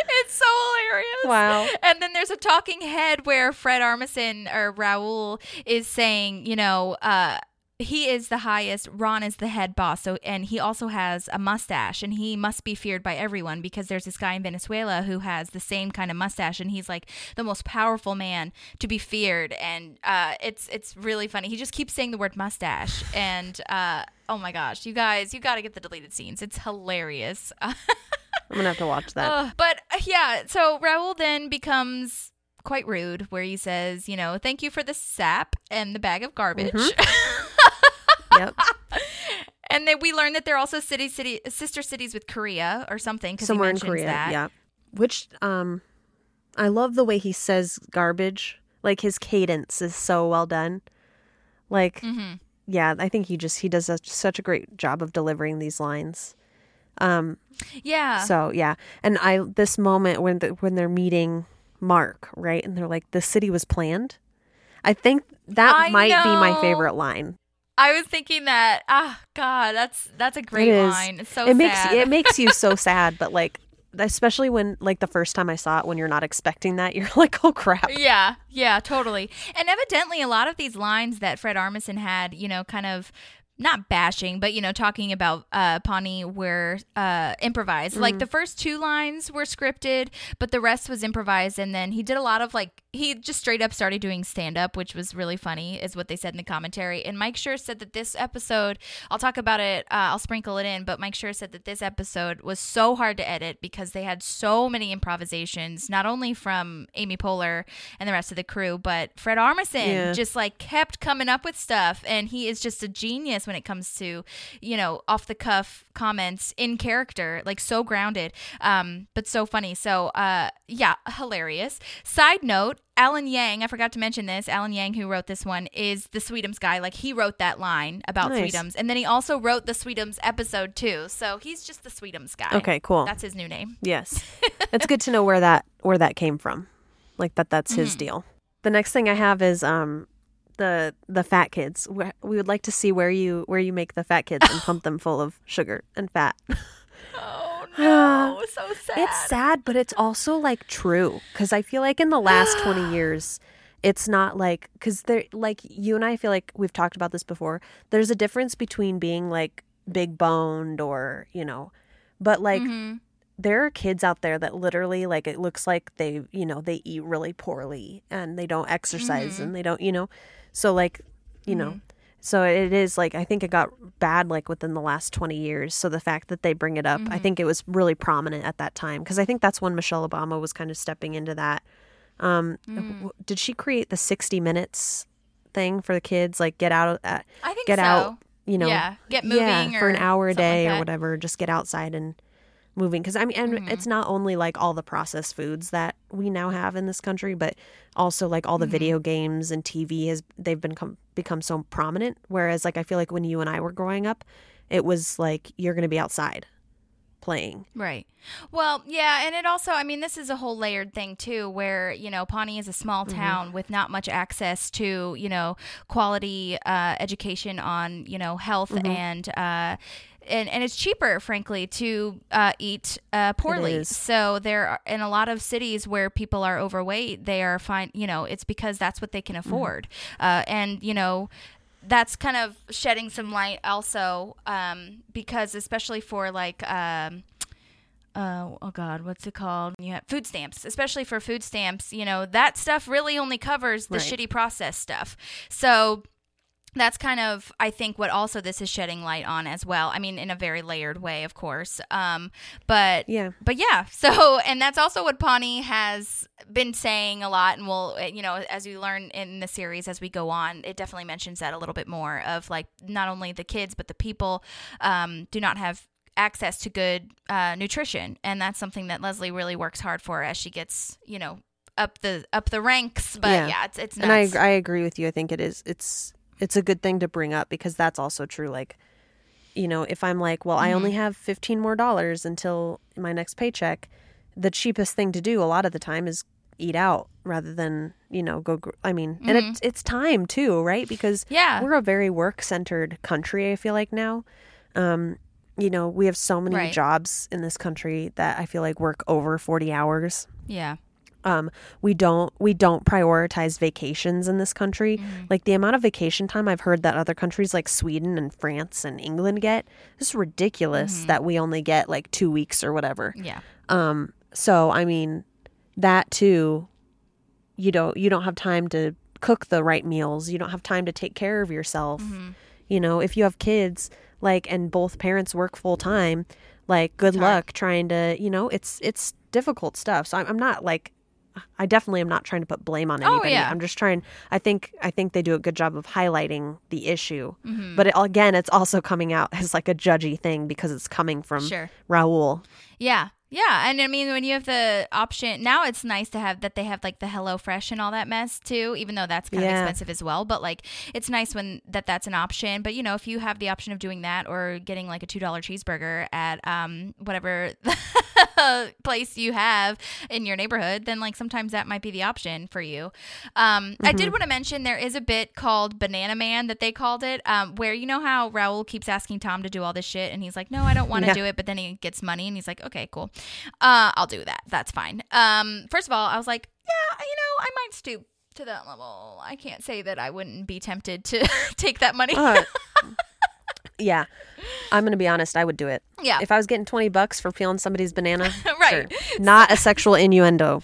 Speaker 2: it's so hilarious.
Speaker 7: Wow.
Speaker 2: And then there's a talking head where Fred Armisen or Raul is saying, you know, uh, he is the highest. Ron is the head boss. So, and he also has a mustache, and he must be feared by everyone because there's this guy in Venezuela who has the same kind of mustache, and he's like the most powerful man to be feared. And uh, it's it's really funny. He just keeps saying the word mustache, and uh, oh my gosh, you guys, you got to get the deleted scenes. It's hilarious.
Speaker 7: I'm gonna have to watch that.
Speaker 2: Uh, but uh, yeah, so Raul then becomes quite rude, where he says, you know, thank you for the sap and the bag of garbage.
Speaker 7: Mm-hmm. yep.
Speaker 2: And then we learn that they're also city city sister cities with Korea or something.
Speaker 7: Somewhere in Korea.
Speaker 2: that.
Speaker 7: Yeah. Which um, I love the way he says garbage. Like his cadence is so well done. Like,
Speaker 2: Mm-hmm.
Speaker 7: yeah, I think he just he does a, such a great job of delivering these lines. Um,
Speaker 2: Yeah.
Speaker 7: So yeah, and I this moment when the, when they're meeting Mark, right, and they're like, "The city was planned." I think that
Speaker 2: I
Speaker 7: might be my favorite line.
Speaker 2: I was thinking that. Ah, God, that's that's a great
Speaker 7: it
Speaker 2: line. It's so
Speaker 7: it makes
Speaker 2: sad.
Speaker 7: it makes you so sad, but like especially when like the first time I saw it, when you're not expecting that, you're like, "Oh crap!"
Speaker 2: Yeah, yeah, totally. And evidently, a lot of these lines that Fred Armisen had, you know, kind of not bashing, but you know, talking about uh, Pawnee were uh, improvised. Like the first two lines were scripted, but the rest was improvised. And then he did a lot of like he just straight up started doing stand up, which was really funny, is what they said in the commentary. And Mike Schur said that this episode, I'll talk about it, uh, I'll sprinkle it in, but Mike Schur said that this episode was so hard to edit because they had so many improvisations, not only from Amy Poehler and the rest of the crew, but Fred Armisen
Speaker 7: Yeah.
Speaker 2: just like kept coming up with stuff. And he is just a genius when it comes to, you know, off the cuff comments in character, like so grounded, um, but so funny. So, uh, yeah, hilarious. Side note, Alan Yang, I forgot to mention this. Alan Yang, who wrote this one, is the Sweetums guy. Like he wrote that line about
Speaker 7: Nice.
Speaker 2: Sweetums, and then he also wrote the Sweetums episode too. So he's just the Sweetums guy.
Speaker 7: Okay, cool.
Speaker 2: That's his new name.
Speaker 7: Yes. it's good to know where that where that came from. Like that that's
Speaker 2: Mm-hmm.
Speaker 7: his deal. The next thing I have is um the the fat kids. We would like to see where you where you make the fat kids and pump them full of sugar and fat.
Speaker 2: Oh no, so sad.
Speaker 7: It's sad, but it's also like true because I feel like in the last 20 years it's not like cuz there like you and I feel like we've talked about this before. There's a difference between being like big boned or, you know, but like
Speaker 2: Mm-hmm.
Speaker 7: There are kids out there that literally like it looks like they you know they eat really poorly and they don't exercise
Speaker 2: Mm-hmm.
Speaker 7: and they don't you know so like you know so it is like i think it got bad like within the last 20 years so the fact that they bring it up
Speaker 2: Mm-hmm.
Speaker 7: i think it was really prominent at that time because i think that's when michelle obama was kind of stepping into that um
Speaker 2: Mm.
Speaker 7: did she create the 60 minutes thing for the kids like get out of uh,
Speaker 2: I think
Speaker 7: get
Speaker 2: so.
Speaker 7: out you know
Speaker 2: Yeah, get moving
Speaker 7: yeah, for an hour a
Speaker 2: something like
Speaker 7: day or whatever just get outside and moving because i mean and
Speaker 2: Mm-hmm.
Speaker 7: it's not only like all the processed foods that we now have in this country but also like all the
Speaker 2: Mm-hmm.
Speaker 7: video games and tv has they've become become so prominent whereas like i feel like when you and i were growing up it was like you're gonna be outside playing
Speaker 2: Right. Well, yeah, and it also, I mean, this is a whole layered thing too, where you know Pawnee is a small
Speaker 7: Mm-hmm.
Speaker 2: town with not much access to you know quality uh, education on you know health
Speaker 7: Mm-hmm.
Speaker 2: and. Uh, and, and it's cheaper, frankly, to uh, eat uh, poorly. So there, are, in a lot of cities where people are overweight, they are fine. You know, it's because that's what they can
Speaker 7: Mm-hmm.
Speaker 2: afford. Uh, and you know, that's kind of shedding some light also um, because especially for like um, uh, oh god what's it called yeah food stamps especially for food stamps you know that stuff really only covers the
Speaker 7: Right.
Speaker 2: shitty process stuff so that's kind of i think what also this is shedding light on as well i mean in a very layered way of course um, but
Speaker 7: Yeah.
Speaker 2: but yeah so and that's also what pawnee has been saying a lot and we'll you know as we learn in the series as we go on it definitely mentions that a little bit more of like not only the kids but the people um, do not have access to good uh, nutrition and that's something that leslie really works hard for as she gets you know up the up the ranks but yeah,
Speaker 7: Yeah.
Speaker 2: it's it's
Speaker 7: and I. I agree with you. I think it is it's it's a good thing to bring up because that's also true. Like, you know, if I'm like, well, I only
Speaker 2: Mm-hmm.
Speaker 7: have fifteen more dollars until my next paycheck, the cheapest thing to do a lot of the time is eat out rather than you know go. gr- I mean, and it's it's time too, right? Because
Speaker 2: Mm-hmm. Yeah.
Speaker 7: we're a very work centered country. I feel like now. Um, you know, we have so many
Speaker 2: Right.
Speaker 7: jobs in this country that I feel like work over 40 hours
Speaker 2: yeah
Speaker 7: um we don't we don't prioritize vacations in this country
Speaker 2: Mm-hmm.
Speaker 7: like the amount of vacation time i've heard that other countries like sweden and france and england get is ridiculous
Speaker 2: Mm-hmm.
Speaker 7: that we only get like two weeks or whatever
Speaker 2: Yeah.
Speaker 7: um so i mean that too you don't you don't have time to cook the right meals you don't have time to take care of yourself
Speaker 2: Mm-hmm.
Speaker 7: you know if you have kids like and both parents work full time like good luck trying to you know it's it's difficult stuff so i'm, I'm not like i definitely am not trying to put blame on
Speaker 2: Oh,
Speaker 7: anybody
Speaker 2: yeah.
Speaker 7: i'm just trying i think i think they do a good job of highlighting the issue
Speaker 2: Mm-hmm.
Speaker 7: but it, again it's also coming out as like a judgy thing because it's coming from
Speaker 2: Sure.
Speaker 7: raul
Speaker 2: Yeah. Yeah. And I mean, when you have the option, now it's nice to have that they have like the Hello Fresh and all that mess too, even though that's kind of expensive as well. But like, it's nice when that that's an option. But you know, if you have the option of doing that or getting like a $2 cheeseburger at um, whatever place you have in your neighborhood, then like sometimes that might be the option for you. Um, I did want to mention there is a bit called Banana Man that they called it, um, where you know how Raul keeps asking Tom to do all this shit, and he's like, "No, I don't want to
Speaker 7: Yeah.
Speaker 2: do it," but then he gets money, and he's like, "Okay, cool, uh, I'll do that. That's fine." Um, first of all, I was like, "Yeah, you know, I might stoop." To that level, I can't say that I wouldn't be tempted to take that money.
Speaker 7: Uh, yeah. I'm going to be honest. I would do it.
Speaker 2: yeah,
Speaker 7: If I was getting 20 bucks for peeling somebody's banana,
Speaker 2: Right.
Speaker 7: sure. Not a sexual innuendo.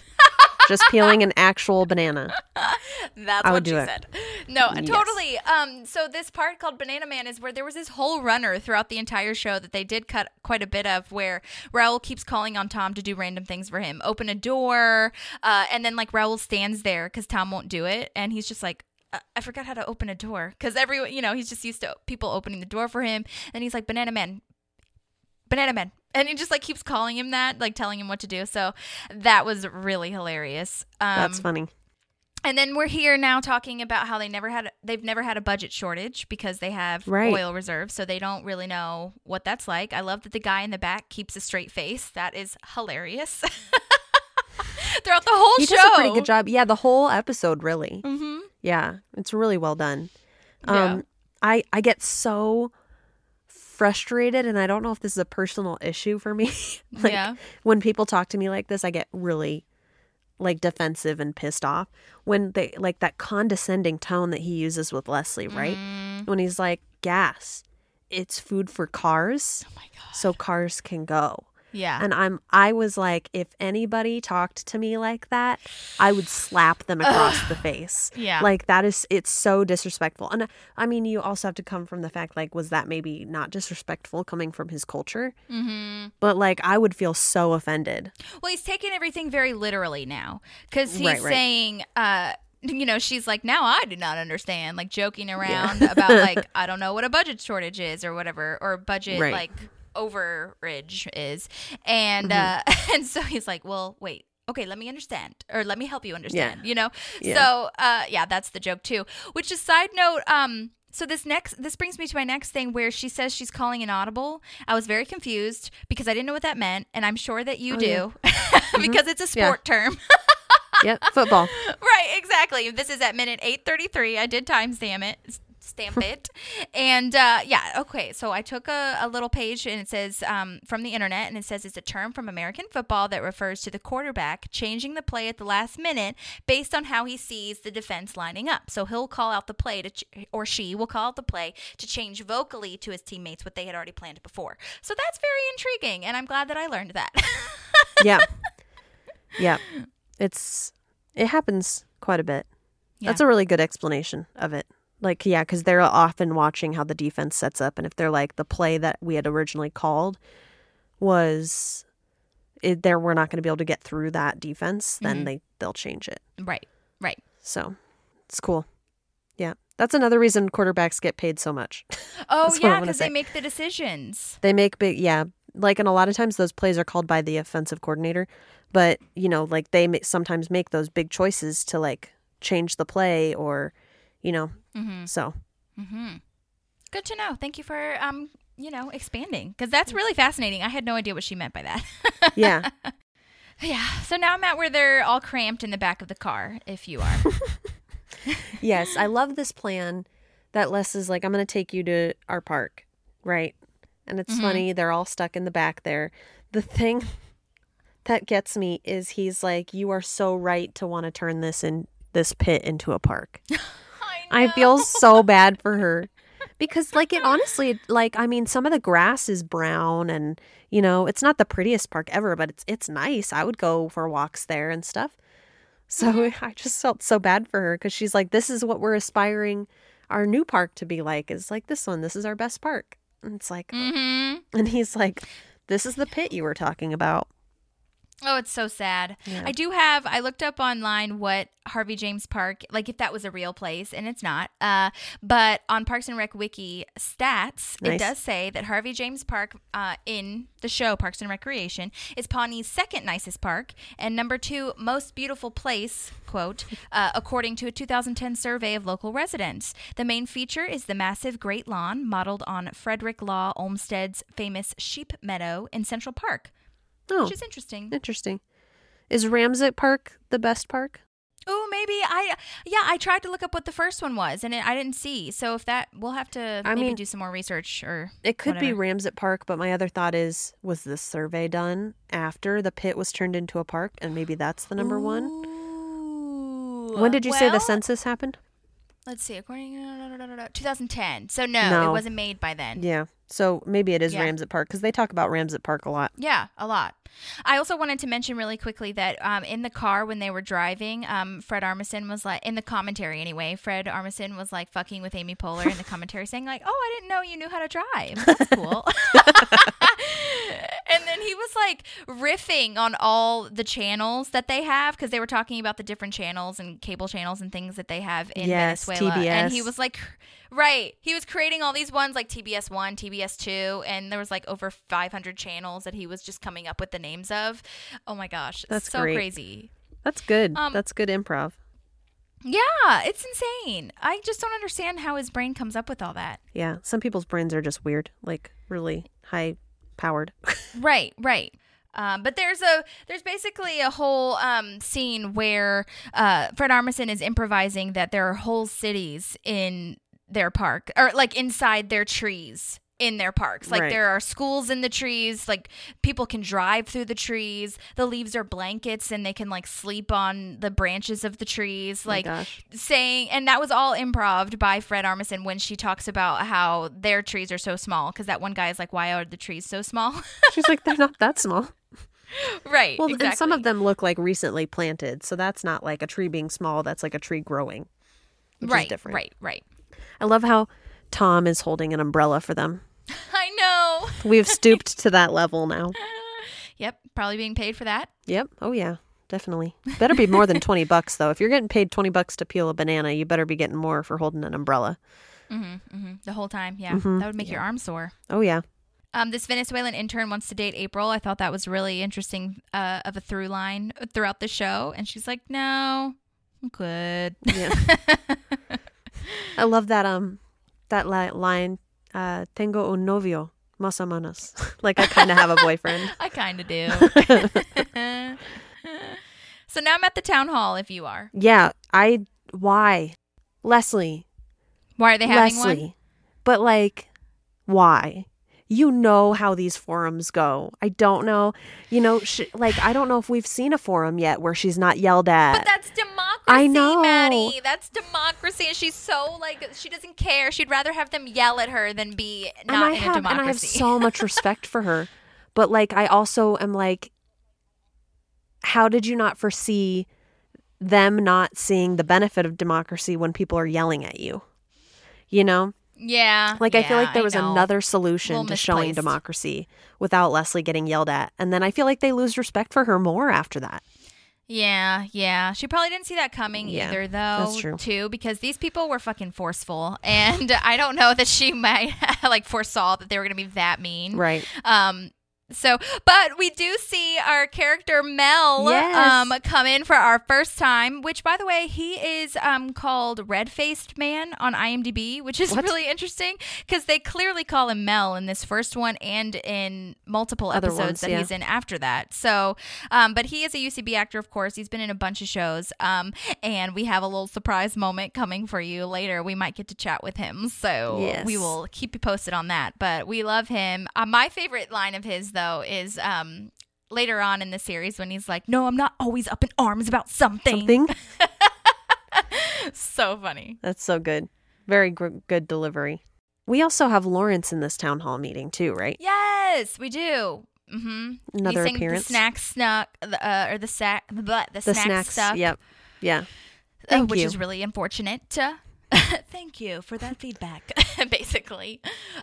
Speaker 7: Just peeling an actual banana.
Speaker 2: That's
Speaker 7: I
Speaker 2: what she said. No,
Speaker 7: Yes.
Speaker 2: totally. Um, so this part called Banana Man is where there was this whole runner throughout the entire show that they did cut quite a bit of, where Raul keeps calling on Tom to do random things for him, open a door, uh, and then like Raul stands there because Tom won't do it, and he's just like. "Uh, I forgot how to open a door because everyone, you know, he's just used to people opening the door for him. And he's like, Banana Man, Banana Man. And he just like keeps calling him that, like telling him what to do. So that was really hilarious. Um,
Speaker 7: That's funny.
Speaker 2: and then we're here now talking about how they never had they've never had a budget shortage because they have
Speaker 7: Right.
Speaker 2: oil reserves, so they don't really know what that's like. I love that the guy in the back keeps a straight face. That is hilarious. Throughout the whole
Speaker 7: He
Speaker 2: show,
Speaker 7: does a pretty good job. Yeah, the whole episode, really.
Speaker 2: hmm
Speaker 7: Yeah, it's really well done.
Speaker 2: Yeah.
Speaker 7: Um, I I get so frustrated, and I don't know if this is a personal issue for me. like
Speaker 2: Yeah.
Speaker 7: when people talk to me like this, I get really like defensive and pissed off when they like that condescending tone that he uses with Leslie, right?
Speaker 2: Mm-hmm.
Speaker 7: When he's like, "Gas, it's food for cars,
Speaker 2: Oh my god.
Speaker 7: so cars can go."
Speaker 2: Yeah.
Speaker 7: And I'm I was like, if anybody talked to me like that, I would slap them across the face.
Speaker 2: Yeah.
Speaker 7: Like that is it's so disrespectful. And uh, I mean, you also have to come from the fact like was that maybe not disrespectful coming from his culture?
Speaker 2: mm-hmm.
Speaker 7: But like I would feel so offended.
Speaker 2: Well, he's taking everything very literally now because he's
Speaker 7: Right, right.
Speaker 2: saying, uh, you know, she's like, now I do not understand, like joking around about like I don't know what a budget shortage is or whatever, or budget
Speaker 7: Right.
Speaker 2: like overage is, and
Speaker 7: Mm-hmm.
Speaker 2: uh, and so he's like, well, wait. Okay, let me understand, or let me help you understand. You know,
Speaker 7: Yeah.
Speaker 2: so uh, yeah, that's the joke too. Which is side note. Um, so this next, this brings me to my next thing, where she says she's calling an audible. I was very confused because I didn't know what that meant, and I'm sure that you
Speaker 7: Oh, yeah.
Speaker 2: do because it's a
Speaker 7: Yeah.
Speaker 2: sport term.
Speaker 7: Yep, football.
Speaker 2: right, exactly. This is at minute 833. I did timestamp it. Stamp it. And uh, yeah, okay. So I took a, a little page and it says um, from the internet, and it says it's a term from American football that refers to the quarterback changing the play at the last minute based on how he sees the defense lining up. So he'll call out the play to, ch- or she will call out the play to change vocally to his teammates what they had already planned before. So that's very intriguing, and I'm glad that I learned that.
Speaker 7: yeah. Yeah. It's it happens quite a bit.
Speaker 2: Yeah.
Speaker 7: That's a really good explanation of it. Like, yeah, because they're often watching how the defense sets up, and if they're like the play that we had originally called was, it, there we're not going to be able to get through that defense, then
Speaker 2: Mm-hmm.
Speaker 7: they they'll change it.
Speaker 2: right, right.
Speaker 7: So it's cool. Yeah, that's another reason quarterbacks get paid so much.
Speaker 2: Oh
Speaker 7: That's what I
Speaker 2: yeah, because they make the decisions.
Speaker 7: they make big, yeah, like, and a lot of times those plays are called by the offensive coordinator, but you know, like they sometimes make those big choices to like change the play or, you know,
Speaker 2: Mm-hmm.
Speaker 7: so
Speaker 2: Mm-hmm. Good to know. Thank you for um, you know, expanding because that's really fascinating. I had no idea what she meant by that.
Speaker 7: yeah.
Speaker 2: yeah. So now I'm at where they're all cramped in the back of the car. If you are,
Speaker 7: yes, I love this plan that Les is like, I'm going to take you to our park, right? And it's
Speaker 2: Mm-hmm.
Speaker 7: funny, they're all stuck in the back there. The thing, that gets me is he's like, You are so right to want to turn this in this pit into a park. I feel so bad for her. Because like it honestly like I mean some of the grass is brown and you know, it's not the prettiest park ever, but it's it's nice. I would go for walks there and stuff. So I just felt so bad for her cuz she's like this is what we're aspiring our new park to be like is like this one. This is our best park. And it's like
Speaker 2: hmm
Speaker 7: and he's like this is the pit you were talking about.
Speaker 2: Oh, it's so sad.
Speaker 7: Yeah.
Speaker 2: I do have. I looked up online what Harvey James Park, like if that was a real place, and it's not. Uh, but on Parks and Rec Wiki stats, it does say that Harvey James Park, uh, in the show Parks and Recreation, is Pawnee's second nicest park and number two most beautiful place. Quote, uh, according to a 2010 survey of local residents. The main feature is the massive Great Lawn, modeled on Frederick Law Olmsted's famous Sheep Meadow in Central Park,
Speaker 7: Oh,
Speaker 2: which is interesting.
Speaker 7: interesting. Is Ramsett Park the best park?
Speaker 2: Oh, maybe I. Yeah, I tried to look up what the first one was, and it, I didn't see. So if that, we'll have to
Speaker 7: I
Speaker 2: maybe
Speaker 7: mean,
Speaker 2: do some more research or.
Speaker 7: It could be
Speaker 2: whatever.
Speaker 7: Ramsett Park, but my other thought is was this survey done after the pit was turned into a park and maybe that's the number one? When did you say the census happened?
Speaker 2: Let's see. According to 2010. So no,
Speaker 7: No.
Speaker 2: it wasn't made by then.
Speaker 7: Yeah. So maybe it is
Speaker 2: Yeah.
Speaker 7: Ramsett Park because they talk about Ramsett Park a lot.
Speaker 2: Yeah, a lot. I also wanted to mention really quickly that um, in the car when they were driving, um, Fred Armisen was like, in the commentary anyway, Fred Armisen was like fucking with Amy Poehler in the commentary saying, like, oh, I didn't know you knew how to drive. That's cool. and then he was like riffing on all the channels that they have because they were talking about the different channels and cable channels and things that they have in
Speaker 7: Yes,
Speaker 2: Venezuela. And he was like, right. He was creating all these ones like TBS 1, TBS 2, and there was like over 500 channels that he was just coming up with the names of. Oh my gosh.
Speaker 7: That's
Speaker 2: so
Speaker 7: great.
Speaker 2: crazy.
Speaker 7: That's good.
Speaker 2: Um,
Speaker 7: that's good improv.
Speaker 2: Yeah, it's insane. I just don't understand how his brain comes up with all that.
Speaker 7: Yeah. Some people's brains are just weird, like really high powered.
Speaker 2: Right, right. Um, but there's a there's basically a whole um, scene where uh, Fred Armisen is improvising that there are whole cities in their park or like inside their trees in their parks. Like
Speaker 7: Right.
Speaker 2: there are schools in the trees. Like people can drive through the trees. The leaves are blankets and they can like sleep on the branches of the trees.
Speaker 7: Oh
Speaker 2: like
Speaker 7: gosh.
Speaker 2: saying and that was all improv by Fred Armisen when she talks about how their trees are so small because that one guy is like why are the trees so small
Speaker 7: She's like, they're not that small.
Speaker 2: right
Speaker 7: Well, and some of them look like recently planted, so that's not like a tree being small. That's like a tree growing. which is
Speaker 2: right
Speaker 7: different.
Speaker 2: right right
Speaker 7: I love how Tom is holding an umbrella for them. We've stooped to that level now.
Speaker 2: yep probably being paid for that
Speaker 7: Yep. Oh yeah. Definitely. Better be more than 20 bucks though. If you're getting paid 20 bucks to peel a banana, you better be getting more for holding an umbrella.
Speaker 2: Mm-hmm, mm-hmm. the whole time yeah
Speaker 7: Mhm.
Speaker 2: that would make your arm sore
Speaker 7: Oh yeah.
Speaker 2: um, this Venezuelan intern wants to date April. I thought that was really interesting uh, of a through line throughout the show. And she's like, no, I'm good.
Speaker 7: Yeah. I love that um that li- line uh tengo un novio menos. like I kind of have a boyfriend.
Speaker 2: I kind of do. so now I'm at the town hall if you are.
Speaker 7: Yeah, I why? Leslie.
Speaker 2: Why are they having
Speaker 7: Leslie.
Speaker 2: one?
Speaker 7: But like why? You know how these forums go. I don't know. You know, sh- like I don't know if we've seen a forum yet where she's not yelled at.
Speaker 2: But that's democracy,
Speaker 7: I know.
Speaker 2: Maddie. That's democracy. And she's so like she doesn't care. She'd rather have them yell at her than be not
Speaker 7: and I
Speaker 2: in
Speaker 7: have
Speaker 2: a
Speaker 7: and I have so much respect for her. But like I also am like how did you not foresee them not seeing the benefit of democracy when people are yelling at you? You know?
Speaker 2: Yeah.
Speaker 7: Like I feel like there was another solution to showing democracy without Leslie getting yelled at. And then I feel like they lose respect for her more after that.
Speaker 2: Yeah, yeah. She probably didn't see that coming
Speaker 7: Yeah,
Speaker 2: either, though.
Speaker 7: that's true.
Speaker 2: Too, because these people were fucking forceful, and I don't know that she might like foresaw that they were going to be that mean.
Speaker 7: Right.
Speaker 2: Um. So, but we do see our character Mel
Speaker 7: Yes.
Speaker 2: um come in for our first time. Which, by the way, he is um called Red Faced Man on IMDb, which is
Speaker 7: What?
Speaker 2: really interesting because they clearly call him Mel in this first one and in multiple
Speaker 7: Other
Speaker 2: episodes
Speaker 7: ones,
Speaker 2: that
Speaker 7: yeah.
Speaker 2: he's in after that. So, um, but he is a UCB actor, of course. He's been in a bunch of shows. Um, and we have a little surprise moment coming for you later. We might get to chat with him. So
Speaker 7: Yes.
Speaker 2: we will keep you posted on that. But we love him. Uh, my favorite line of his, though, is um, later on in the series when he's like, "No, I'm not always up in arms about something."
Speaker 7: Something.
Speaker 2: so funny.
Speaker 7: That's so good. Very gr- good delivery. We also have Lawrence in this town hall meeting too, right?
Speaker 2: Yes, we do. Mm-hmm.
Speaker 7: Another
Speaker 2: he
Speaker 7: appearance.
Speaker 2: The snack snuck, uh, or the sack, the, the,
Speaker 7: The
Speaker 2: snack
Speaker 7: snacks.
Speaker 2: stuff.
Speaker 7: Yep. Yeah.
Speaker 2: uh, which
Speaker 7: you.
Speaker 2: is really unfortunate. Uh, Thank you for that feedback, basically.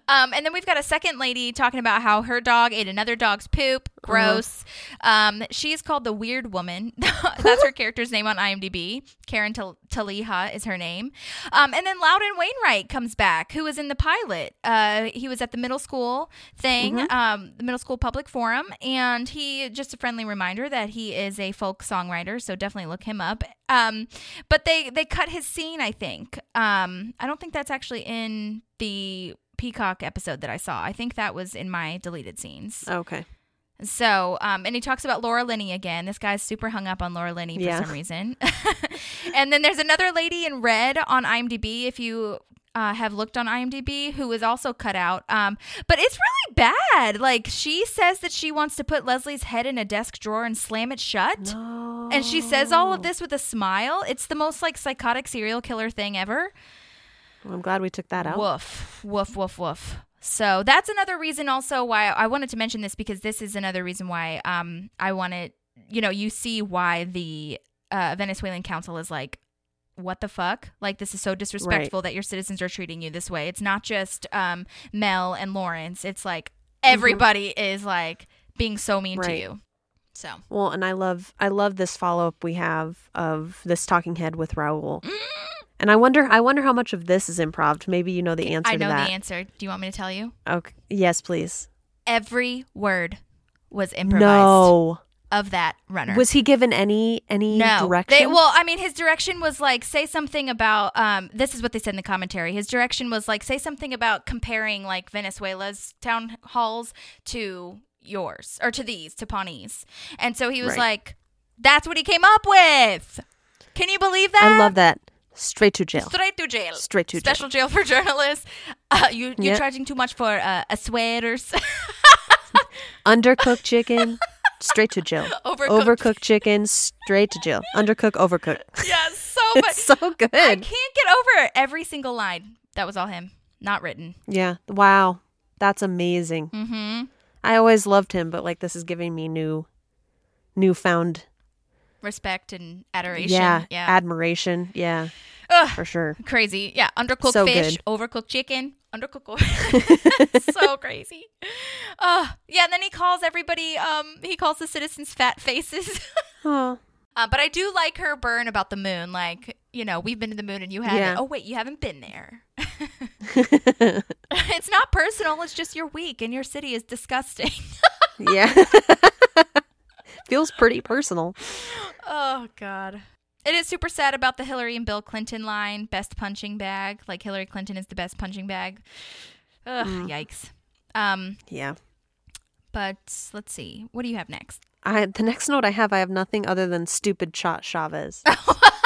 Speaker 2: Um, and then we've got a second lady talking about how her dog ate another dog's poop.
Speaker 7: Uh-huh.
Speaker 2: Gross. Um, she's called the Weird Woman. That's her character's name on IMDb. Karen Tal- Taliha is her name. Um, and then Loudon Wainwright comes back, who was in the pilot. Uh, he was at the middle school thing,
Speaker 7: Mm-hmm.
Speaker 2: um, the middle school public forum, and he just a friendly reminder that he is a folk songwriter. So definitely look him up. Um, but they they cut his scene. I think. Um, I don't think that's actually in the Peacock episode that I saw. I think that was in my deleted scenes.
Speaker 7: Okay.
Speaker 2: So, um, and he talks about Laura Linney again. This guy's super hung up on Laura Linney for
Speaker 7: Yeah.
Speaker 2: some reason. and then there's another lady in red on IMDb. If you uh, have looked on IMDb, who is also cut out. Um, but it's really bad. Like she says that she wants to put Leslie's head in a desk drawer and slam it shut. And she says all of this with a smile. It's the most like psychotic serial killer thing ever.
Speaker 7: Well, I'm glad we took that out.
Speaker 2: Woof, woof, woof, woof. So that's another reason also why I wanted to mention this because this is another reason why um I wanted you know you see why the uh, Venezuelan council is like what the fuck like this is so disrespectful that your citizens are treating you this way. It's not just um Mel and Lawrence. It's like everybody is like being so mean to you. So
Speaker 7: Well, and I love I love this follow up we have of this talking head with Raul.
Speaker 2: Mm.
Speaker 7: And I wonder I wonder how much of this is improv. Maybe you know the answer
Speaker 2: I know
Speaker 7: to that.
Speaker 2: the answer. Do you want me to tell you?
Speaker 7: Okay. Yes, please.
Speaker 2: Every word was improvised
Speaker 7: No.
Speaker 2: of that runner.
Speaker 7: Was he given any any
Speaker 2: no
Speaker 7: direction?
Speaker 2: They, well, I mean, his direction was like say something about. Um, this is what they said in the commentary. His direction was like say something about comparing like Venezuela's town halls to yours or to these to Pawnee's, and so he was
Speaker 7: Right.
Speaker 2: like, "That's what he came up with." Can you believe that?
Speaker 7: I love that. Straight to jail.
Speaker 2: Straight to jail.
Speaker 7: Straight to jail.
Speaker 2: special jail, for journalists. Uh, you you're
Speaker 7: Yep.
Speaker 2: charging too much for uh, a sweaters.
Speaker 7: Undercooked chicken, straight to jail.
Speaker 2: Overcooked.
Speaker 7: Overcooked chicken, straight to jail. Undercooked, overcooked.
Speaker 2: yeah, so much.
Speaker 7: So good.
Speaker 2: I can't get over every single line. That was all him, not written.
Speaker 7: Yeah. Wow. That's amazing.
Speaker 2: Mm-hmm.
Speaker 7: I always loved him, but like this is giving me new newfound
Speaker 2: Respect and adoration.
Speaker 7: yeah,
Speaker 2: Yeah.
Speaker 7: admiration. Yeah,
Speaker 2: Ugh,
Speaker 7: for sure.
Speaker 2: crazy. Yeah. Undercooked
Speaker 7: So
Speaker 2: fish,
Speaker 7: good.
Speaker 2: overcooked chicken, undercooked. so crazy. Uh, yeah. And then he calls everybody. Um, he calls the citizens fat faces.
Speaker 7: Oh.
Speaker 2: Uh, but I do like her burn about the moon. Like, you know, we've been to the moon and you haven't.
Speaker 7: Yeah.
Speaker 2: Oh, wait, you haven't been there. it's not personal. It's just you're weak and your city is disgusting.
Speaker 7: yeah. Feels pretty personal.
Speaker 2: Oh God. It is super sad about the Hillary and Bill Clinton line, best punching bag. Like Hillary Clinton is the best punching bag. Ugh, yikes. Um,
Speaker 7: Yeah.
Speaker 2: but let's see. What do you have next?
Speaker 7: I the next note I have, I have nothing other than stupid shot Chavez.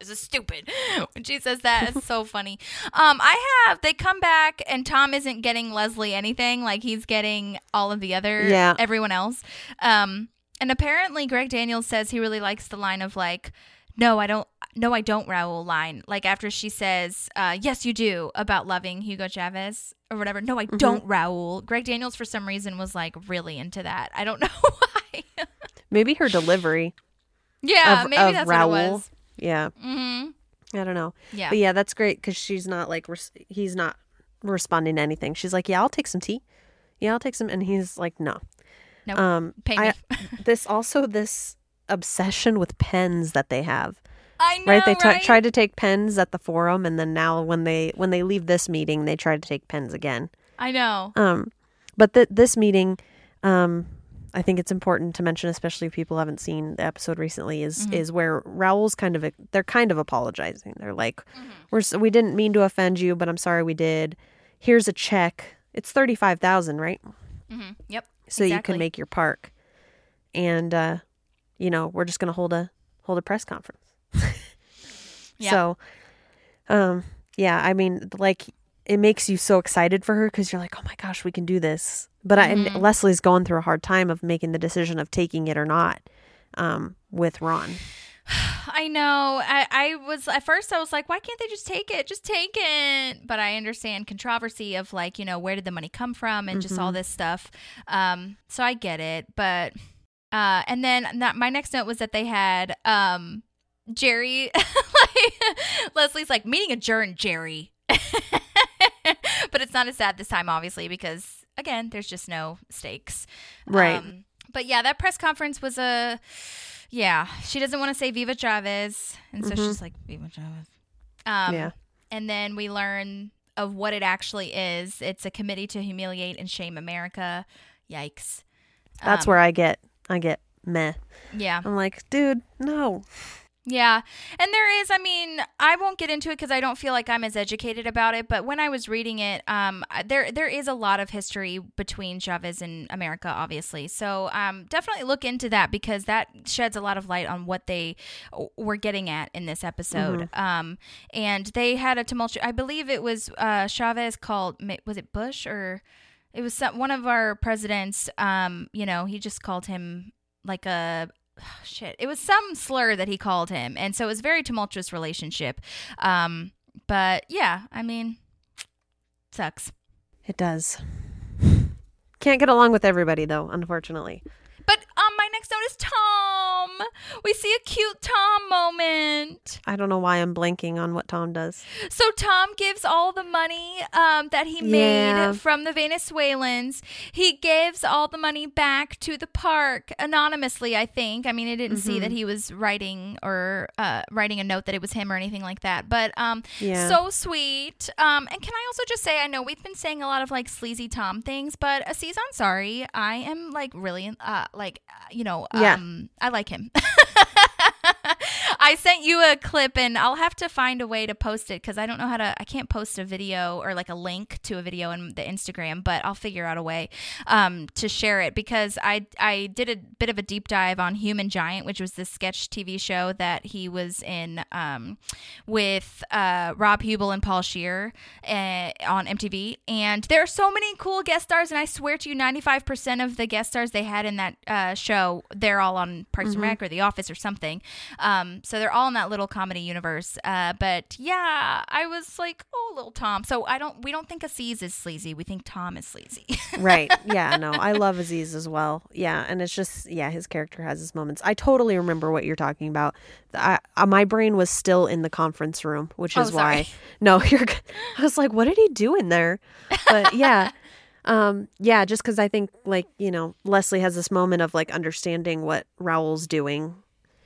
Speaker 2: Is stupid. When she says that, it's so funny. Um, I have they come back and Tom isn't getting Leslie anything, like he's getting all of the other
Speaker 7: Yeah.
Speaker 2: everyone else. Um, and apparently Greg Daniels says he really likes the line of like, no, I don't no, I don't Raul line. Like after she says, uh, yes you do about loving Hugo Chavez or whatever. No, I
Speaker 7: Mm-hmm.
Speaker 2: don't Raul. Greg Daniels for some reason was like really into that. I don't know why.
Speaker 7: Maybe her delivery
Speaker 2: yeah,
Speaker 7: of,
Speaker 2: maybe
Speaker 7: of
Speaker 2: that's
Speaker 7: Raul.
Speaker 2: what it was.
Speaker 7: Yeah.
Speaker 2: Mhm.
Speaker 7: I don't know.
Speaker 2: Yeah.
Speaker 7: But yeah, that's great because she's not like res- he's not responding to anything. She's like, "Yeah, I'll take some tea. Yeah, I'll take some," and he's like, "No."
Speaker 2: No.
Speaker 7: Um,
Speaker 2: Pay me.
Speaker 7: I, this also this obsession with pens that they have.
Speaker 2: I know,
Speaker 7: right? They t-
Speaker 2: right?
Speaker 7: tried to take pens at the forum, and then now when they when they leave this meeting, they try to take pens again.
Speaker 2: I know.
Speaker 7: Um, but th- this meeting, um, I think it's important to mention, especially if people haven't seen the episode recently, is
Speaker 2: Mm-hmm.
Speaker 7: is where Raul's kind of they're kind of apologizing. They're like,
Speaker 2: Mm-hmm.
Speaker 7: "We're we didn't mean to offend you, but I'm sorry we did. Here's a check. It's thirty five thousand, right?
Speaker 2: hmm Yep.
Speaker 7: So you can make your park, and uh, you know we're just gonna hold a hold a press conference.
Speaker 2: Yeah.
Speaker 7: So, um, yeah, I mean, like it makes you so excited for her because you're like, oh my gosh, we can do this. But I, and Leslie's going through a hard time of making the decision of taking it or not um, with Ron.
Speaker 2: I know. I, I was at first I was like, why can't they just take it? Just take it. But I understand controversy of like, you know, where did the money come from and just all this stuff. Um, so I get it. But uh, and then that, my next note was that they had um Jerry like Leslie's like meeting adjourned, Jerry. but it's not as sad this time, obviously, because again, there's just no stakes.
Speaker 7: Right.
Speaker 2: Um, but yeah, that press conference was a yeah. She doesn't want to say Viva Chavez, and so she's like Viva Chavez. Um,
Speaker 7: Yeah.
Speaker 2: And then we learn of what it actually is. It's a committee to humiliate and shame America. Yikes.
Speaker 7: That's
Speaker 2: Um,
Speaker 7: where I get, I get meh.
Speaker 2: Yeah.
Speaker 7: I'm like, dude, no.
Speaker 2: Yeah. And there is, I mean, I won't get into it because I don't feel like I'm as educated about it. But when I was reading it, um, there there is a lot of history between Chavez and America, obviously. So um, definitely look into that because that sheds a lot of light on what they were getting at in this episode. Um, and they had a tumultuous, I believe it was uh, Chavez called, was it Bush or it was some, one of our presidents, um, you know, he just called him like a shit it was some slur that he called him and so it was a very tumultuous relationship um but yeah i mean sucks
Speaker 7: It does. Can't get along with everybody though, unfortunately.
Speaker 2: but um my next note is tom we see a cute tom moment
Speaker 7: I don't know why I'm blanking on what Tom does.
Speaker 2: So Tom gives all the money um, that he
Speaker 7: Yeah.
Speaker 2: made from the Venezuelans. He gives all the money back to the park anonymously. I think. I mean, I didn't see that
Speaker 7: Mm-hmm.
Speaker 2: he was writing or uh, writing a note that it was him or anything like that. But um,
Speaker 7: Yeah.
Speaker 2: so sweet. Um, and can I also just say, I know we've been saying a lot of like sleazy Tom things, but Aziz Ansari, I am like really uh, like uh, you know,
Speaker 7: Yeah.
Speaker 2: um, I like him him. I sent you a clip and I'll have to find a way to post it because I don't know how to. I can't post a video or like a link to a video in the Instagram, but I'll figure out a way um, to share it because I I did a bit of a deep dive on Human Giant, which was this sketch TV show that he was in um, with uh, Rob Huebel and Paul Scheer uh, on MTV, and there are so many cool guest stars, and I swear to you, ninety five percent of the guest stars they had in that uh, show, they're all on Parks and Rec or The Office or something. Um, so they're all in that little comedy universe. Uh, but yeah, I was like, oh, little Tom. So I don't, we don't think Aziz is sleazy. We think Tom is sleazy.
Speaker 7: right. Yeah, no. I love Aziz as well. Yeah, and it's just yeah, his character has his moments. I totally remember what you're talking about. I, uh, my brain was still in the conference room, which
Speaker 2: Oh,
Speaker 7: is why. No, you're good. I was like, what did he do in there? But yeah. Um yeah, just cuz I think like, you know, Leslie has this moment of like understanding what Raul's doing.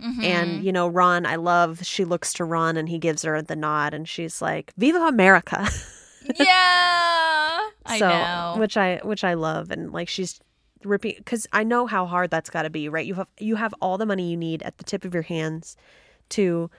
Speaker 2: Mm-hmm.
Speaker 7: And you know, Ron, I love she looks to Ron and he gives her the nod and she's like, "Viva America."
Speaker 2: yeah, I
Speaker 7: so
Speaker 2: know.
Speaker 7: which i which i love and like she's repeat because i know how hard that's got to be right you have you have all the money you need at the tip of your hands to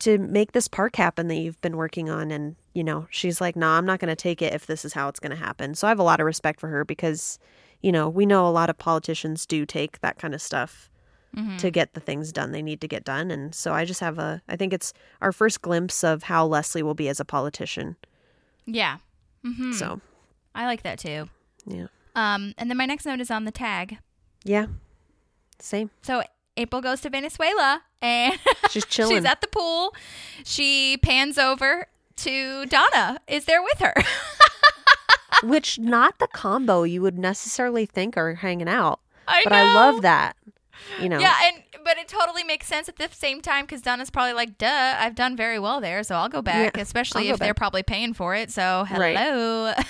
Speaker 7: to make this park happen that you've been working on and you know she's like nah i'm not going to take it if this is how it's going to happen so i have a lot of respect for her because you know we know a lot of politicians do take that kind of stuff
Speaker 2: Mm-hmm.
Speaker 7: to get the things done they need to get done and so i just have a i think it's our first glimpse of how leslie will be as a politician
Speaker 2: yeah, Mm-hmm.
Speaker 7: so
Speaker 2: I like that too.
Speaker 7: yeah
Speaker 2: Um, and then my next note is on the tag.
Speaker 7: yeah same
Speaker 2: So April goes to Venezuela and
Speaker 7: She's chilling.
Speaker 2: she's at the pool. She pans over to Donna is there with her.
Speaker 7: which not the combo you would necessarily think are hanging out.
Speaker 2: I
Speaker 7: but I love that. You know.
Speaker 2: Yeah, and but it totally makes sense at the same time because Donna's probably like, "Duh, I've done very well there, so I'll go back."
Speaker 7: Yeah,
Speaker 2: Especially
Speaker 7: go
Speaker 2: if they're probably paying for it. So
Speaker 7: Right.
Speaker 2: hello.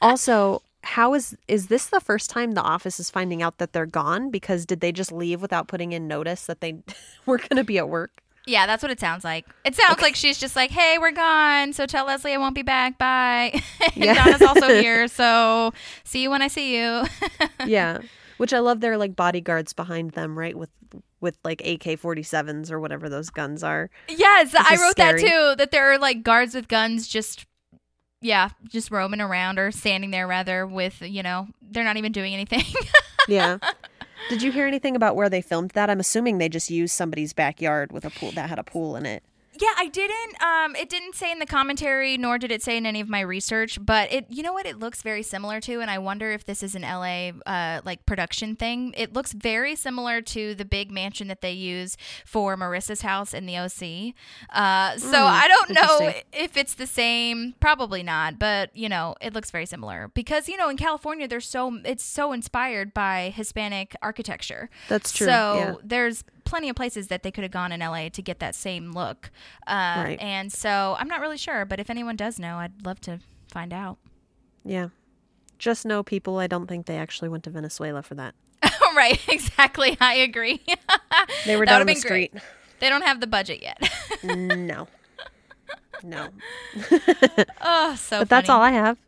Speaker 7: Also, how is is this the first time the office is finding out that they're gone? Because did they just leave without putting in notice that they were going to be at work?
Speaker 2: yeah, that's what it sounds like. It sounds like she's just like, "Hey, we're gone, so tell Leslie I won't be back. Bye." and
Speaker 7: Yeah.
Speaker 2: Donna's also here, so see you when I see you.
Speaker 7: yeah. Which I love. Their like bodyguards behind them, right? With with like AK forty sevens or whatever those guns are.
Speaker 2: Yes, I wrote that too. That there are like guards with guns just yeah, just roaming around or standing there rather with, you know, they're not even doing anything.
Speaker 7: Yeah. Did you hear anything about where they filmed that? I'm assuming they just used somebody's backyard with a pool that had a pool in it.
Speaker 2: Yeah, I didn't. Um, it didn't say in the commentary, nor did it say in any of my research. But it, you know what, it looks very similar to, and I wonder if this is an LA uh, like production thing. It looks very similar to the big mansion that they use for Marissa's house in the OC. Uh, so
Speaker 7: Mm,
Speaker 2: I don't know if it's the same. Probably not, but you know, it looks very similar because you know in California, there's so it's so inspired by Hispanic architecture.
Speaker 7: That's true,
Speaker 2: So
Speaker 7: yeah.
Speaker 2: there's plenty of places that they could have gone in LA to get that same look. Uh,
Speaker 7: Right.
Speaker 2: And so I'm not really sure, but if anyone does know, I'd love to find out.
Speaker 7: Yeah. Just know people, I don't think they actually went to Venezuela for that.
Speaker 2: right, exactly. I agree.
Speaker 7: They were down the
Speaker 2: been great.
Speaker 7: street.
Speaker 2: They don't have the budget yet.
Speaker 7: no. No.
Speaker 2: oh, so
Speaker 7: but that's all I have.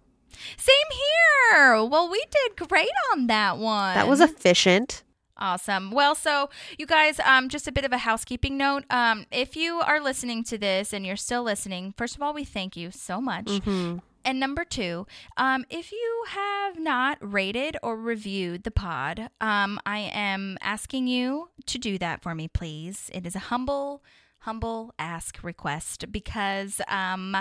Speaker 2: Same here. Well, we did great on that one.
Speaker 7: That was efficient.
Speaker 2: Awesome. Well, so you guys, um, just a bit of a housekeeping note. Um, if you are listening to this and you're still listening, first of all, we thank you so much.
Speaker 7: Mm-hmm.
Speaker 2: And number two, um, if you have not rated or reviewed the pod, um, I am asking you to do that for me, please. It is a humble, humble ask request because, um,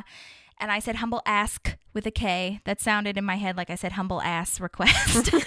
Speaker 2: and I said humble ask with a K. That sounded in my head like I said humble ass request.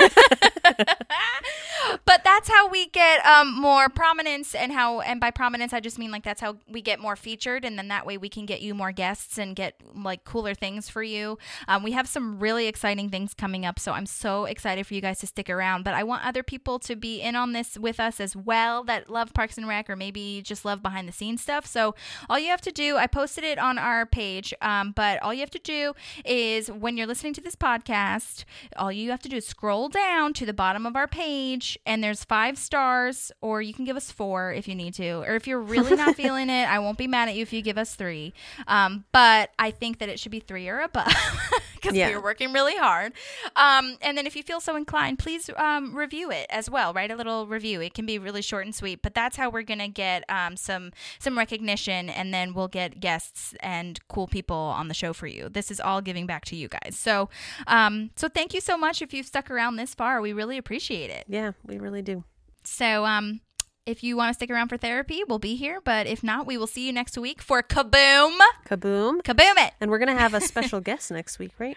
Speaker 2: but that's how we get um, more prominence and how and by prominence i just mean like that's how we get more featured and then that way we can get you more guests and get like cooler things for you. Um, we have some really exciting things coming up so i'm so excited for you guys to stick around. But i want other people to be in on this with us as well that love parks and rec or maybe just love behind the scenes stuff. So all you have to do i posted it on our page um, but all you have to do is when you're listening to this podcast all you have to do is scroll down to the bottom of our page and there's five stars or you can give us four if you need to. Or if you're really not feeling it i won't be mad at you if you give us three. Um, but i think that it should be three or above because
Speaker 7: Yeah.
Speaker 2: we're working really hard. Um, and then if you feel so inclined please um, review it as well. Write a little review. It can be really short and sweet but that's how we're gonna get um, some some recognition and then we'll get guests and cool people on the show for you. This is all giving back to you guys. So um, so thank you so much if you've stuck around this far. We really appreciate it.
Speaker 7: Yeah, we really do.
Speaker 2: so um if you want to stick around for therapy we'll be here but if not we will see you next week for kaboom
Speaker 7: Kaboom.
Speaker 2: kaboom it
Speaker 7: And we're going to have a special guest next week, right?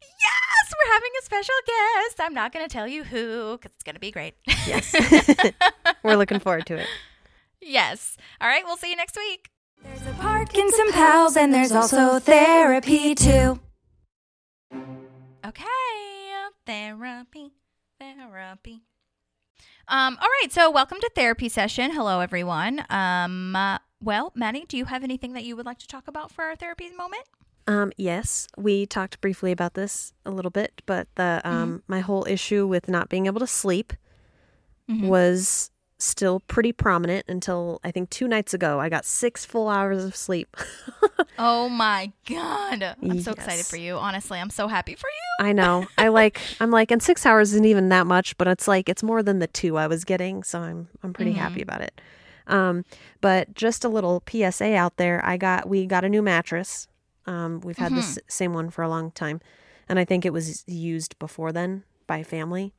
Speaker 2: yes we're having a special guest i'm not going to tell you who because it's going to be great
Speaker 7: Yes. we're looking forward to it.
Speaker 2: yes all right we'll see you next week
Speaker 3: There's a park and some pals, and there's also therapy too.
Speaker 2: Okay, therapy, therapy. Um, all right, so welcome to therapy session. Hello, everyone. Um, uh, well, Maddie, do you have anything that you would like to talk about for our therapy moment?
Speaker 7: Um, yes, we talked briefly about this a little bit, but the um my whole issue with not being able to sleep was still pretty prominent until I think two nights ago. I got six full hours of sleep.
Speaker 2: Oh my god, I'm so excited for you. Honestly, I'm so happy for you.
Speaker 7: I know. I like. I'm like, and six hours isn't even that much, but it's like it's more than the two I was getting, so I'm I'm pretty happy about it. Um, but just a little PSA out there. I got we got a new mattress. Um, we've had this same one for a long time, and I think it was used before then by family.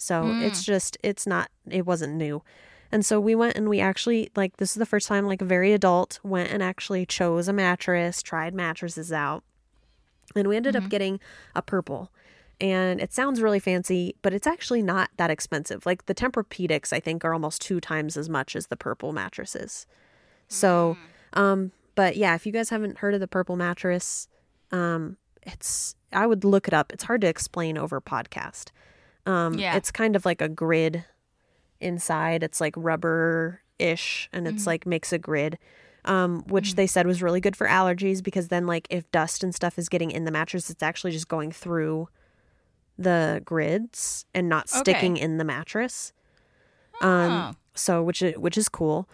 Speaker 7: So it's just it's not it wasn't new. And so we went and we actually like this is the first time like a very adult went and actually chose a mattress, tried mattresses out. And we ended up getting a purple. And it sounds really fancy, but it's actually not that expensive. Like the Tempur-Pedics, I think, are almost two times as much as the purple mattresses. So, um, but yeah, if you guys haven't heard of the purple mattress, um, it's I would look it up. It's hard to explain over podcast. Um,
Speaker 2: Yeah.
Speaker 7: it's kind of like a grid inside. It's like rubber ish, and it's like makes a grid. Um, which they said was really good for allergies because then like if dust and stuff is getting in the mattress, it's actually just going through the grids and not sticking in the mattress. Um, so which is, which is cool.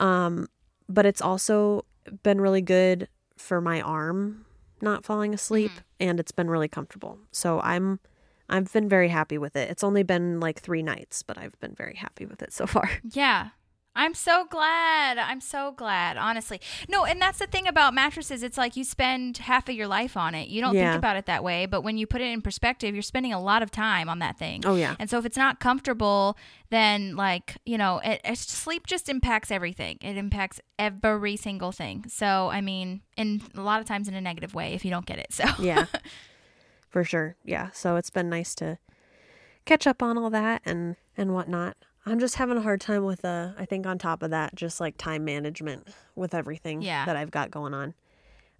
Speaker 7: Um, but it's also been really good for my arm not falling asleep and it's been really comfortable. So I'm I've been very happy with it. It's only been like 3 nights, but I've been very happy with it so far.
Speaker 2: Yeah. I'm so glad. I'm so glad, honestly. No, and that's the thing about mattresses. It's like you spend half of your life on it. You don't
Speaker 7: Yeah.
Speaker 2: think about it that way, but when you put it in perspective, you're spending a lot of time on that thing.
Speaker 7: Oh, yeah.
Speaker 2: And so if it's not comfortable, then like, you know, it, sleep just impacts everything. It impacts every single thing. So, I mean, and a lot of times in a negative way if you don't get it. So,
Speaker 7: Yeah. For sure. Yeah. So it's been nice to catch up on all that and and whatnot. I'm just having a hard time with uh I think on top of that, just like time management with everything
Speaker 2: Yeah.
Speaker 7: that I've got going on.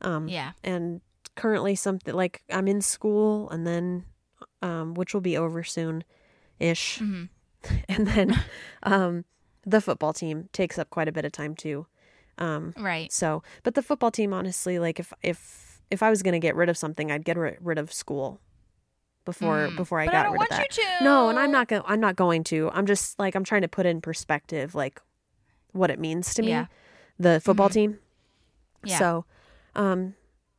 Speaker 7: Um
Speaker 2: yeah.
Speaker 7: and currently something like I'm in school and then um which will be over soon ish.
Speaker 2: Mhm.
Speaker 7: And then um the football team takes up quite a bit of time too. Um
Speaker 2: Right.
Speaker 7: so, but the football team honestly like if if if I was going to get rid of something, I'd get ri- rid of school before
Speaker 2: Mm.
Speaker 7: before I
Speaker 2: But
Speaker 7: got
Speaker 2: I don't
Speaker 7: rid
Speaker 2: want
Speaker 7: of that.
Speaker 2: you to.
Speaker 7: No, and I'm not going I'm not going to. I'm just like I'm trying to put in perspective like what it means to me
Speaker 2: Yeah.
Speaker 7: the football
Speaker 2: Mhm.
Speaker 7: team.
Speaker 2: Yeah.
Speaker 7: So, um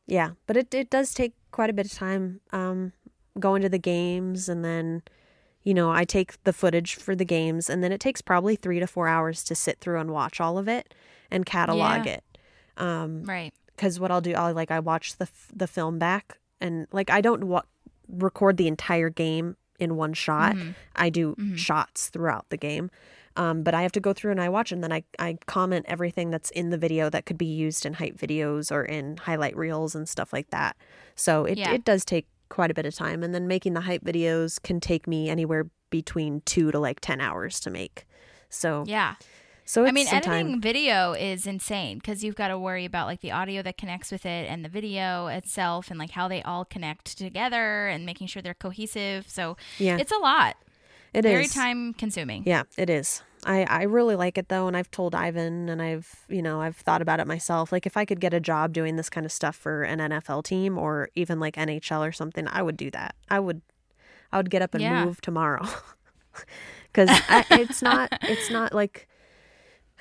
Speaker 7: yeah, but it it does take quite a bit of time um going to the games and then you know, I take the footage for the games and then it takes probably 3 to 4 hours to sit through and watch all of it and catalog
Speaker 2: Yeah.
Speaker 7: it. Um
Speaker 2: Right.
Speaker 7: Because what I'll do, I'll like I watch the f- the film back, and like I don't wa- record the entire game in one shot.
Speaker 2: Mhm.
Speaker 7: I do
Speaker 2: Mhm.
Speaker 7: shots throughout the game, um, but I have to go through and I watch, and then I I comment everything that's in the video that could be used in hype videos or in highlight reels and stuff like that. So it
Speaker 2: Yeah.
Speaker 7: it does take quite a bit of time, and then making the hype videos can take me anywhere between two to like ten hours to make. So
Speaker 2: Yeah.
Speaker 7: So it's
Speaker 2: I mean, editing video is insane because you've got to worry about like the audio that connects with it and the video itself and like how they all connect together and making sure they're cohesive. So
Speaker 7: Yeah,
Speaker 2: it's a lot.
Speaker 7: it is
Speaker 2: Very time consuming.
Speaker 7: Yeah, it is. I, I really like it though, and I've told Ivan, and I've you know I've thought about it myself. Like if I could get a job doing this kind of stuff for an NFL team or even like NHL or something, I would do that. I would, I would get up and
Speaker 2: Yeah.
Speaker 7: move tomorrow, because it's not it's not like.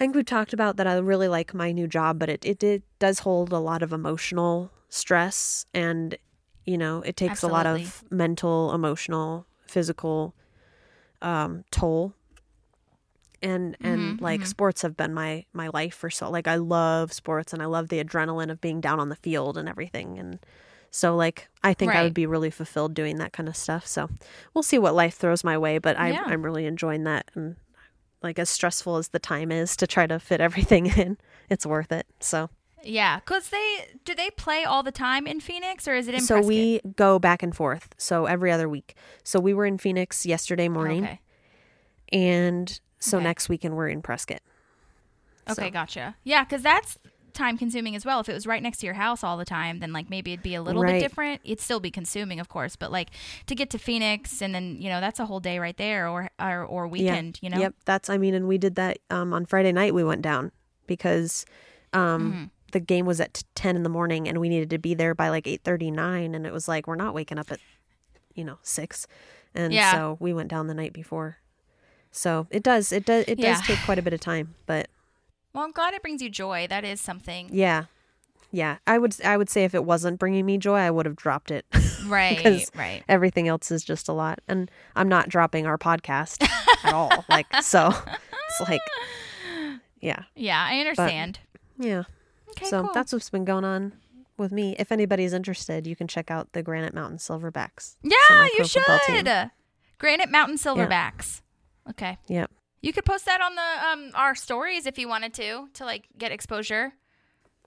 Speaker 7: I think we've talked about that. I really like my new job, but it, it it does hold a lot of emotional stress, and you know it takes a lot of mental, emotional, physical um, toll and and
Speaker 2: Mhm,
Speaker 7: like
Speaker 2: mhm.
Speaker 7: sports have been my my life for so like I love sports and I love the adrenaline of being down on the field and everything and so like I think I would be really fulfilled doing that kind of stuff so we'll see what life throws my way but I
Speaker 2: Yeah.
Speaker 7: I'm really enjoying that and like as stressful as the time is to try to fit everything in it's worth it so
Speaker 2: Yeah, because they do they play all the time in Phoenix or is it in
Speaker 7: so
Speaker 2: Prescott?
Speaker 7: we go back and forth so every other week so we were in Phoenix yesterday morning
Speaker 2: Okay.
Speaker 7: and so
Speaker 2: Okay.
Speaker 7: next weekend we're in Prescott
Speaker 2: Okay,
Speaker 7: So-
Speaker 2: gotcha. Yeah, because that's time consuming as well. If it was right next to your house all the time, then like maybe it'd be a little
Speaker 7: Right.
Speaker 2: bit different. It'd still be consuming, of course, but like to get to Phoenix and then you know that's a whole day right there, or or, or weekend. You know.
Speaker 7: Yep, that's I mean, and we did that um, on Friday night. We went down because um,
Speaker 2: Mm-hmm.
Speaker 7: the game was at ten in the morning, and we needed to be there by like eight thirty nine, and it was like we're not waking up at you know six, and
Speaker 2: Yeah.
Speaker 7: so we went down the night before. So it does it does it
Speaker 2: Yeah.
Speaker 7: does take quite a bit of time, but
Speaker 2: Well, I'm glad it brings you joy. That is something.
Speaker 7: yeah, yeah. I would I would say if it wasn't bringing me joy, I would have dropped it.
Speaker 2: Right.
Speaker 7: because
Speaker 2: right.
Speaker 7: everything else is just a lot, and I'm not dropping our podcast at all. Like so, it's like yeah.
Speaker 2: Yeah, I understand.
Speaker 7: Yeah.
Speaker 2: okay,
Speaker 7: so
Speaker 2: cool.
Speaker 7: that's what's been going on with me. If anybody's interested, you can check out the Granite Mountain Silverbacks.
Speaker 2: yeah, you should. Granite Mountain Silverbacks. Okay.
Speaker 7: Yep.
Speaker 2: You could post that on the um our stories if you wanted to to like get exposure.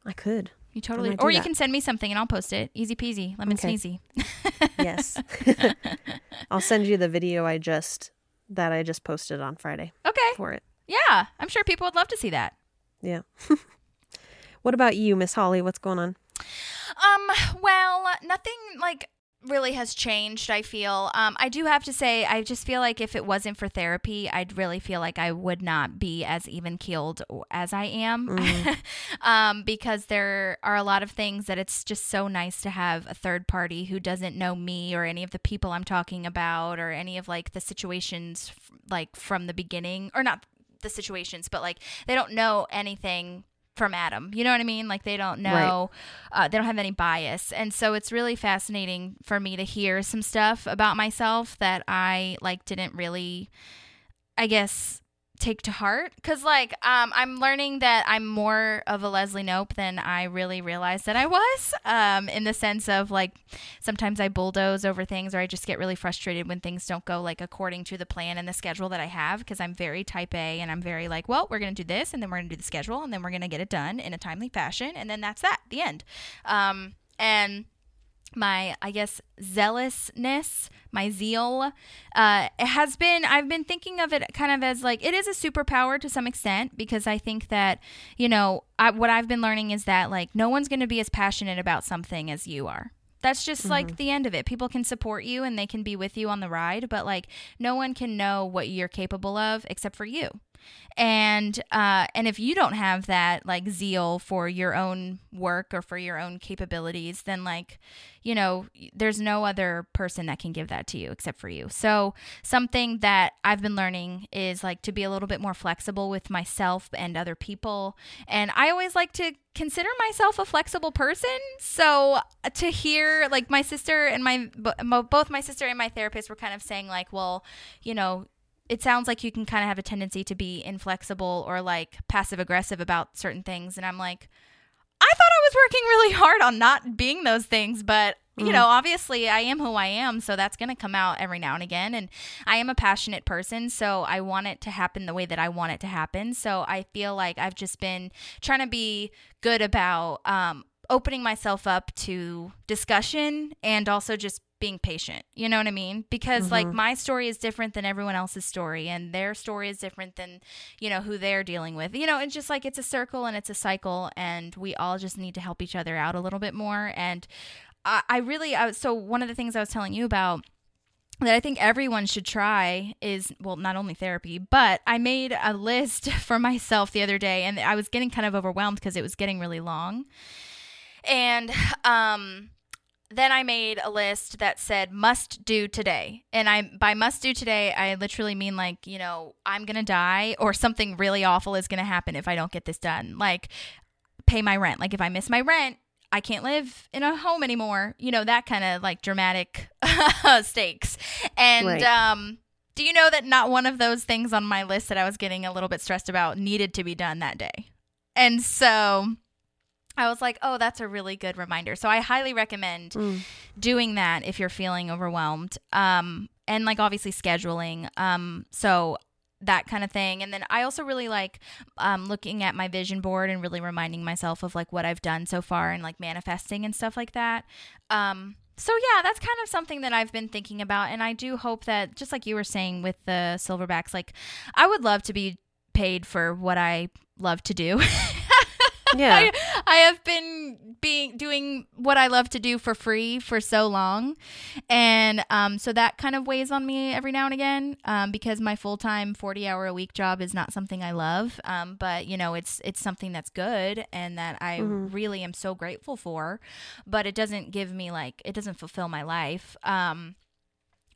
Speaker 7: I could.
Speaker 2: You totally, or you
Speaker 7: that.
Speaker 2: can send me something and I'll post it. Easy peasy, lemon
Speaker 7: Okay.
Speaker 2: sneezy.
Speaker 7: Yes. I'll send you the video I just that I just posted on Friday
Speaker 2: Okay.
Speaker 7: for it.
Speaker 2: Yeah, I'm sure people would love to see that.
Speaker 7: Yeah. what about you, Miss Holly? What's going on?
Speaker 2: Um, well, nothing like really has changed, I feel. Um, I do have to say, I just feel like if it wasn't for therapy, I'd really feel like I would not be as even keeled as I am. um, because there are a lot of things that it's just so nice to have a third party who doesn't know me or any of the people I'm talking about or any of like the situations f- like from the beginning or not the situations, but like they don't know anything from Adam. You know what I mean? Like they don't know, uh, they don't have any bias, and so it's really fascinating for me to hear some stuff about myself that I like didn't really, I guess, take to heart? Because like um, i'm learning that i'm more of a Leslie Knope than i really realized that i was um, in the sense of like sometimes i bulldoze over things or i just get really frustrated when things don't go like according to the plan and the schedule that i have because i'm very type a and i'm very like well we're going to do this and then we're going to do the schedule and then we're going to get it done in a timely fashion and then that's that the end. Um, and my i guess zealousness my zeal uh, has been i've been thinking of it kind of as like it is a superpower to some extent because i think that you know I, what i've been learning is that like no one's going to be as passionate about something as you are. That's just mm-hmm. like the end of it. People can support you and they can be with you on the ride but like no one can know what you're capable of except for you and uh, and if you don't have that like zeal for your own work or for your own capabilities then like you know there's no other person that can give that to you except for you. So something that i've been learning is like to be a little bit more flexible with myself and other people. And i always like to consider myself a flexible person. So to hear like my sister and my both my sister and my therapist were kind of saying like well you know it sounds like you can kind of have a tendency to be inflexible or like passive aggressive about certain things. And I'm like, I thought I was working really hard on not being those things, but you mm. know, obviously I am who I am, so that's going to come out every now and again. And I am a passionate person, so I want it to happen the way that I want it to happen. So I feel like I've just been trying to be good about um, opening myself up to discussion and also just being patient. You know what I mean? Because mm-hmm. like my story is different than everyone else's story and their story is different than, you know, who they're dealing with. You know, it's just like it's a circle and it's a cycle and we all just need to help each other out a little bit more and I, I really I, so one of the things I was telling you about that I think everyone should try is well, not only therapy, but I made a list for myself the other day and I was getting kind of overwhelmed because it was getting really long. And um then I made a list that said must do today. And I by must do today, I literally mean like, you know, I'm going to die or something really awful is going to happen if I don't get this done. Like pay my rent. Like if I miss my rent, I can't live in a home anymore. You know, that kind of like dramatic stakes. And right. um do you know that not one of those things on my list that I was getting a little bit stressed about needed to be done that day? And so I was like, oh, that's a really good reminder. So I highly recommend mm. doing that if you're feeling overwhelmed. Um, and like obviously scheduling. Um, so that kind of thing. And then I also really like um, looking at my vision board and really reminding myself of like what I've done so far and like manifesting and stuff like that. Um, so yeah, that's kind of something that I've been thinking about. And I do hope that just like you were saying with the silverbacks, like I would love to be paid for what I love to do. Yeah. I, I have been being doing what I love to do for free for so long. And um, so that kind of weighs on me every now and again um, because my full time 40 hour a week job is not something I love. Um, but, you know, it's, it's something that's good and that I mm-hmm. really am so grateful for. But it doesn't give me like, it doesn't fulfill my life. Um,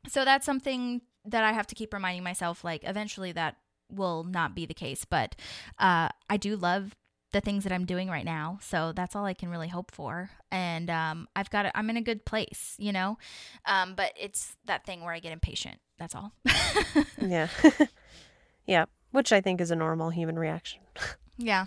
Speaker 2: so that's something that I have to keep reminding myself like eventually that will not be the case but uh, i do love the things that I'm doing right now. So that's all I can really hope for. And um, I've got it. I'm in a good place, you know. Um, but it's that thing where I get impatient. That's all.
Speaker 7: yeah, yeah. Which I think is a normal human reaction.
Speaker 2: yeah.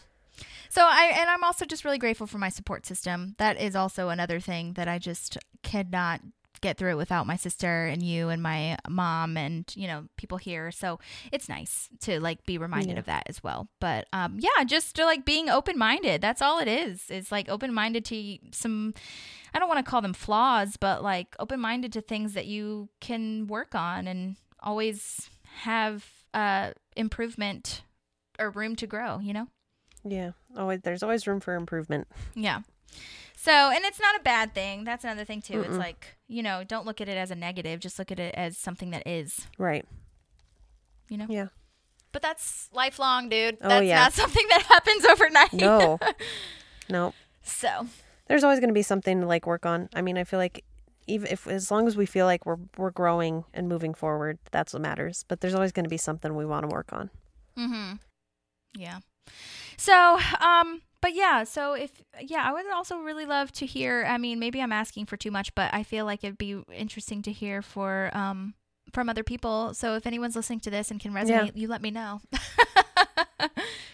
Speaker 2: So I and I'm also just really grateful for my support system. That is also another thing that I just cannot get through it without my sister and you and my mom and you know people here. So it's nice to like be reminded yeah. of that as well. But um yeah just to like being open-minded. That's all it is. It's like open-minded to some i don't want to call them flaws but like open-minded to things that you can work on and always have uh improvement or room to grow you know?
Speaker 7: Yeah. Always there's always room for improvement.
Speaker 2: Yeah so, and it's not a bad thing. That's another thing too. Mm-mm. It's like, you know, don't look at it as a negative. Just look at it as something that is.
Speaker 7: Right.
Speaker 2: You know?
Speaker 7: Yeah.
Speaker 2: But that's lifelong, dude. Oh, that's yeah. not something that happens overnight.
Speaker 7: No. no.
Speaker 2: So,
Speaker 7: there's always going to be something to like work on. I mean, I feel like even if as long as we feel like we're we're growing and moving forward, that's what matters. But there's always going to be something we want to work on.
Speaker 2: Mhm. Yeah. So, um but yeah, so if yeah, I would also really love to hear. I mean, maybe I'm asking for too much, but I feel like it'd be interesting to hear for um from other people. So if anyone's listening to this and can resonate, you let me know. or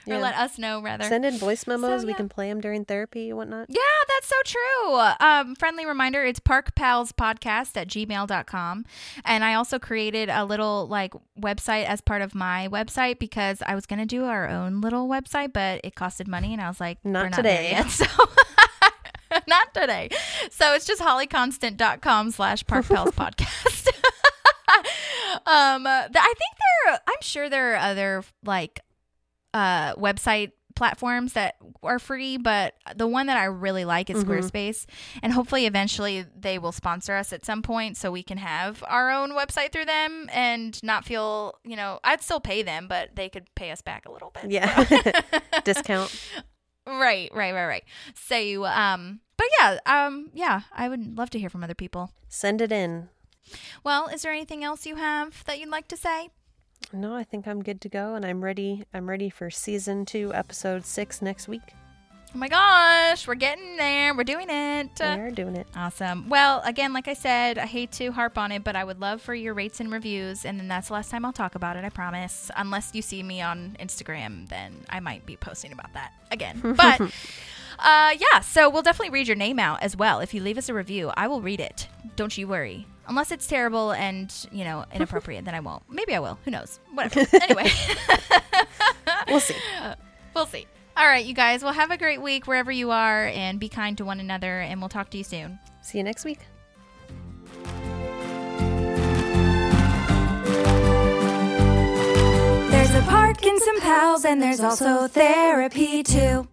Speaker 7: Yeah.
Speaker 2: let us know, rather.
Speaker 7: Send in voice memos. we
Speaker 2: yeah.
Speaker 7: can play them during therapy and whatnot.
Speaker 2: Yeah, that's so true. Um, friendly reminder it's Park Pals Podcast at gmail.com. And I also created a little like website as part of my website because I was going to do our own little website, but it costed money. And I was like,
Speaker 7: Not
Speaker 2: not
Speaker 7: today.
Speaker 2: yet. So. Not today. So it's just hollyconstant.com slash Park Pals podcast. um, I think there, I'm sure there are other like uh, website platforms that are free, but the one that I really like is
Speaker 7: Mhm.
Speaker 2: Squarespace. And hopefully, eventually, they will sponsor us at some point so we can have our own website through them and not feel, you know, I'd still pay them, but they could pay us back a little bit.
Speaker 7: Yeah. Discount.
Speaker 2: Right, right, right, right. So, um, but yeah, um, yeah, I would love to hear from other people.
Speaker 7: Send it in.
Speaker 2: Well, is there anything else you have that you'd like to say?
Speaker 7: No, I think I'm good to go, and I'm ready. I'm ready for season two, episode six next week.
Speaker 2: Oh my gosh, we're getting there. We're doing it.
Speaker 7: We are doing it.
Speaker 2: Awesome. Well, again, like I said, I hate to harp on it, but I would love for your rates and reviews. And then that's the last time I'll talk about it, I promise. Unless you see me on Instagram, then I might be posting about that again. But uh, yeah, so we'll definitely read your name out as well. If you leave us a review, I will read it. Don't you worry. Unless it's terrible and, you know, inappropriate, then I won't. Maybe I will. Who knows? Whatever. Anyway.
Speaker 7: We'll see.
Speaker 2: We'll see. All right, you guys. Well, have a great week wherever you are and be kind to one another, and we'll talk to you soon.
Speaker 7: See you next week.
Speaker 3: There's a park and some pals, and there's also therapy too.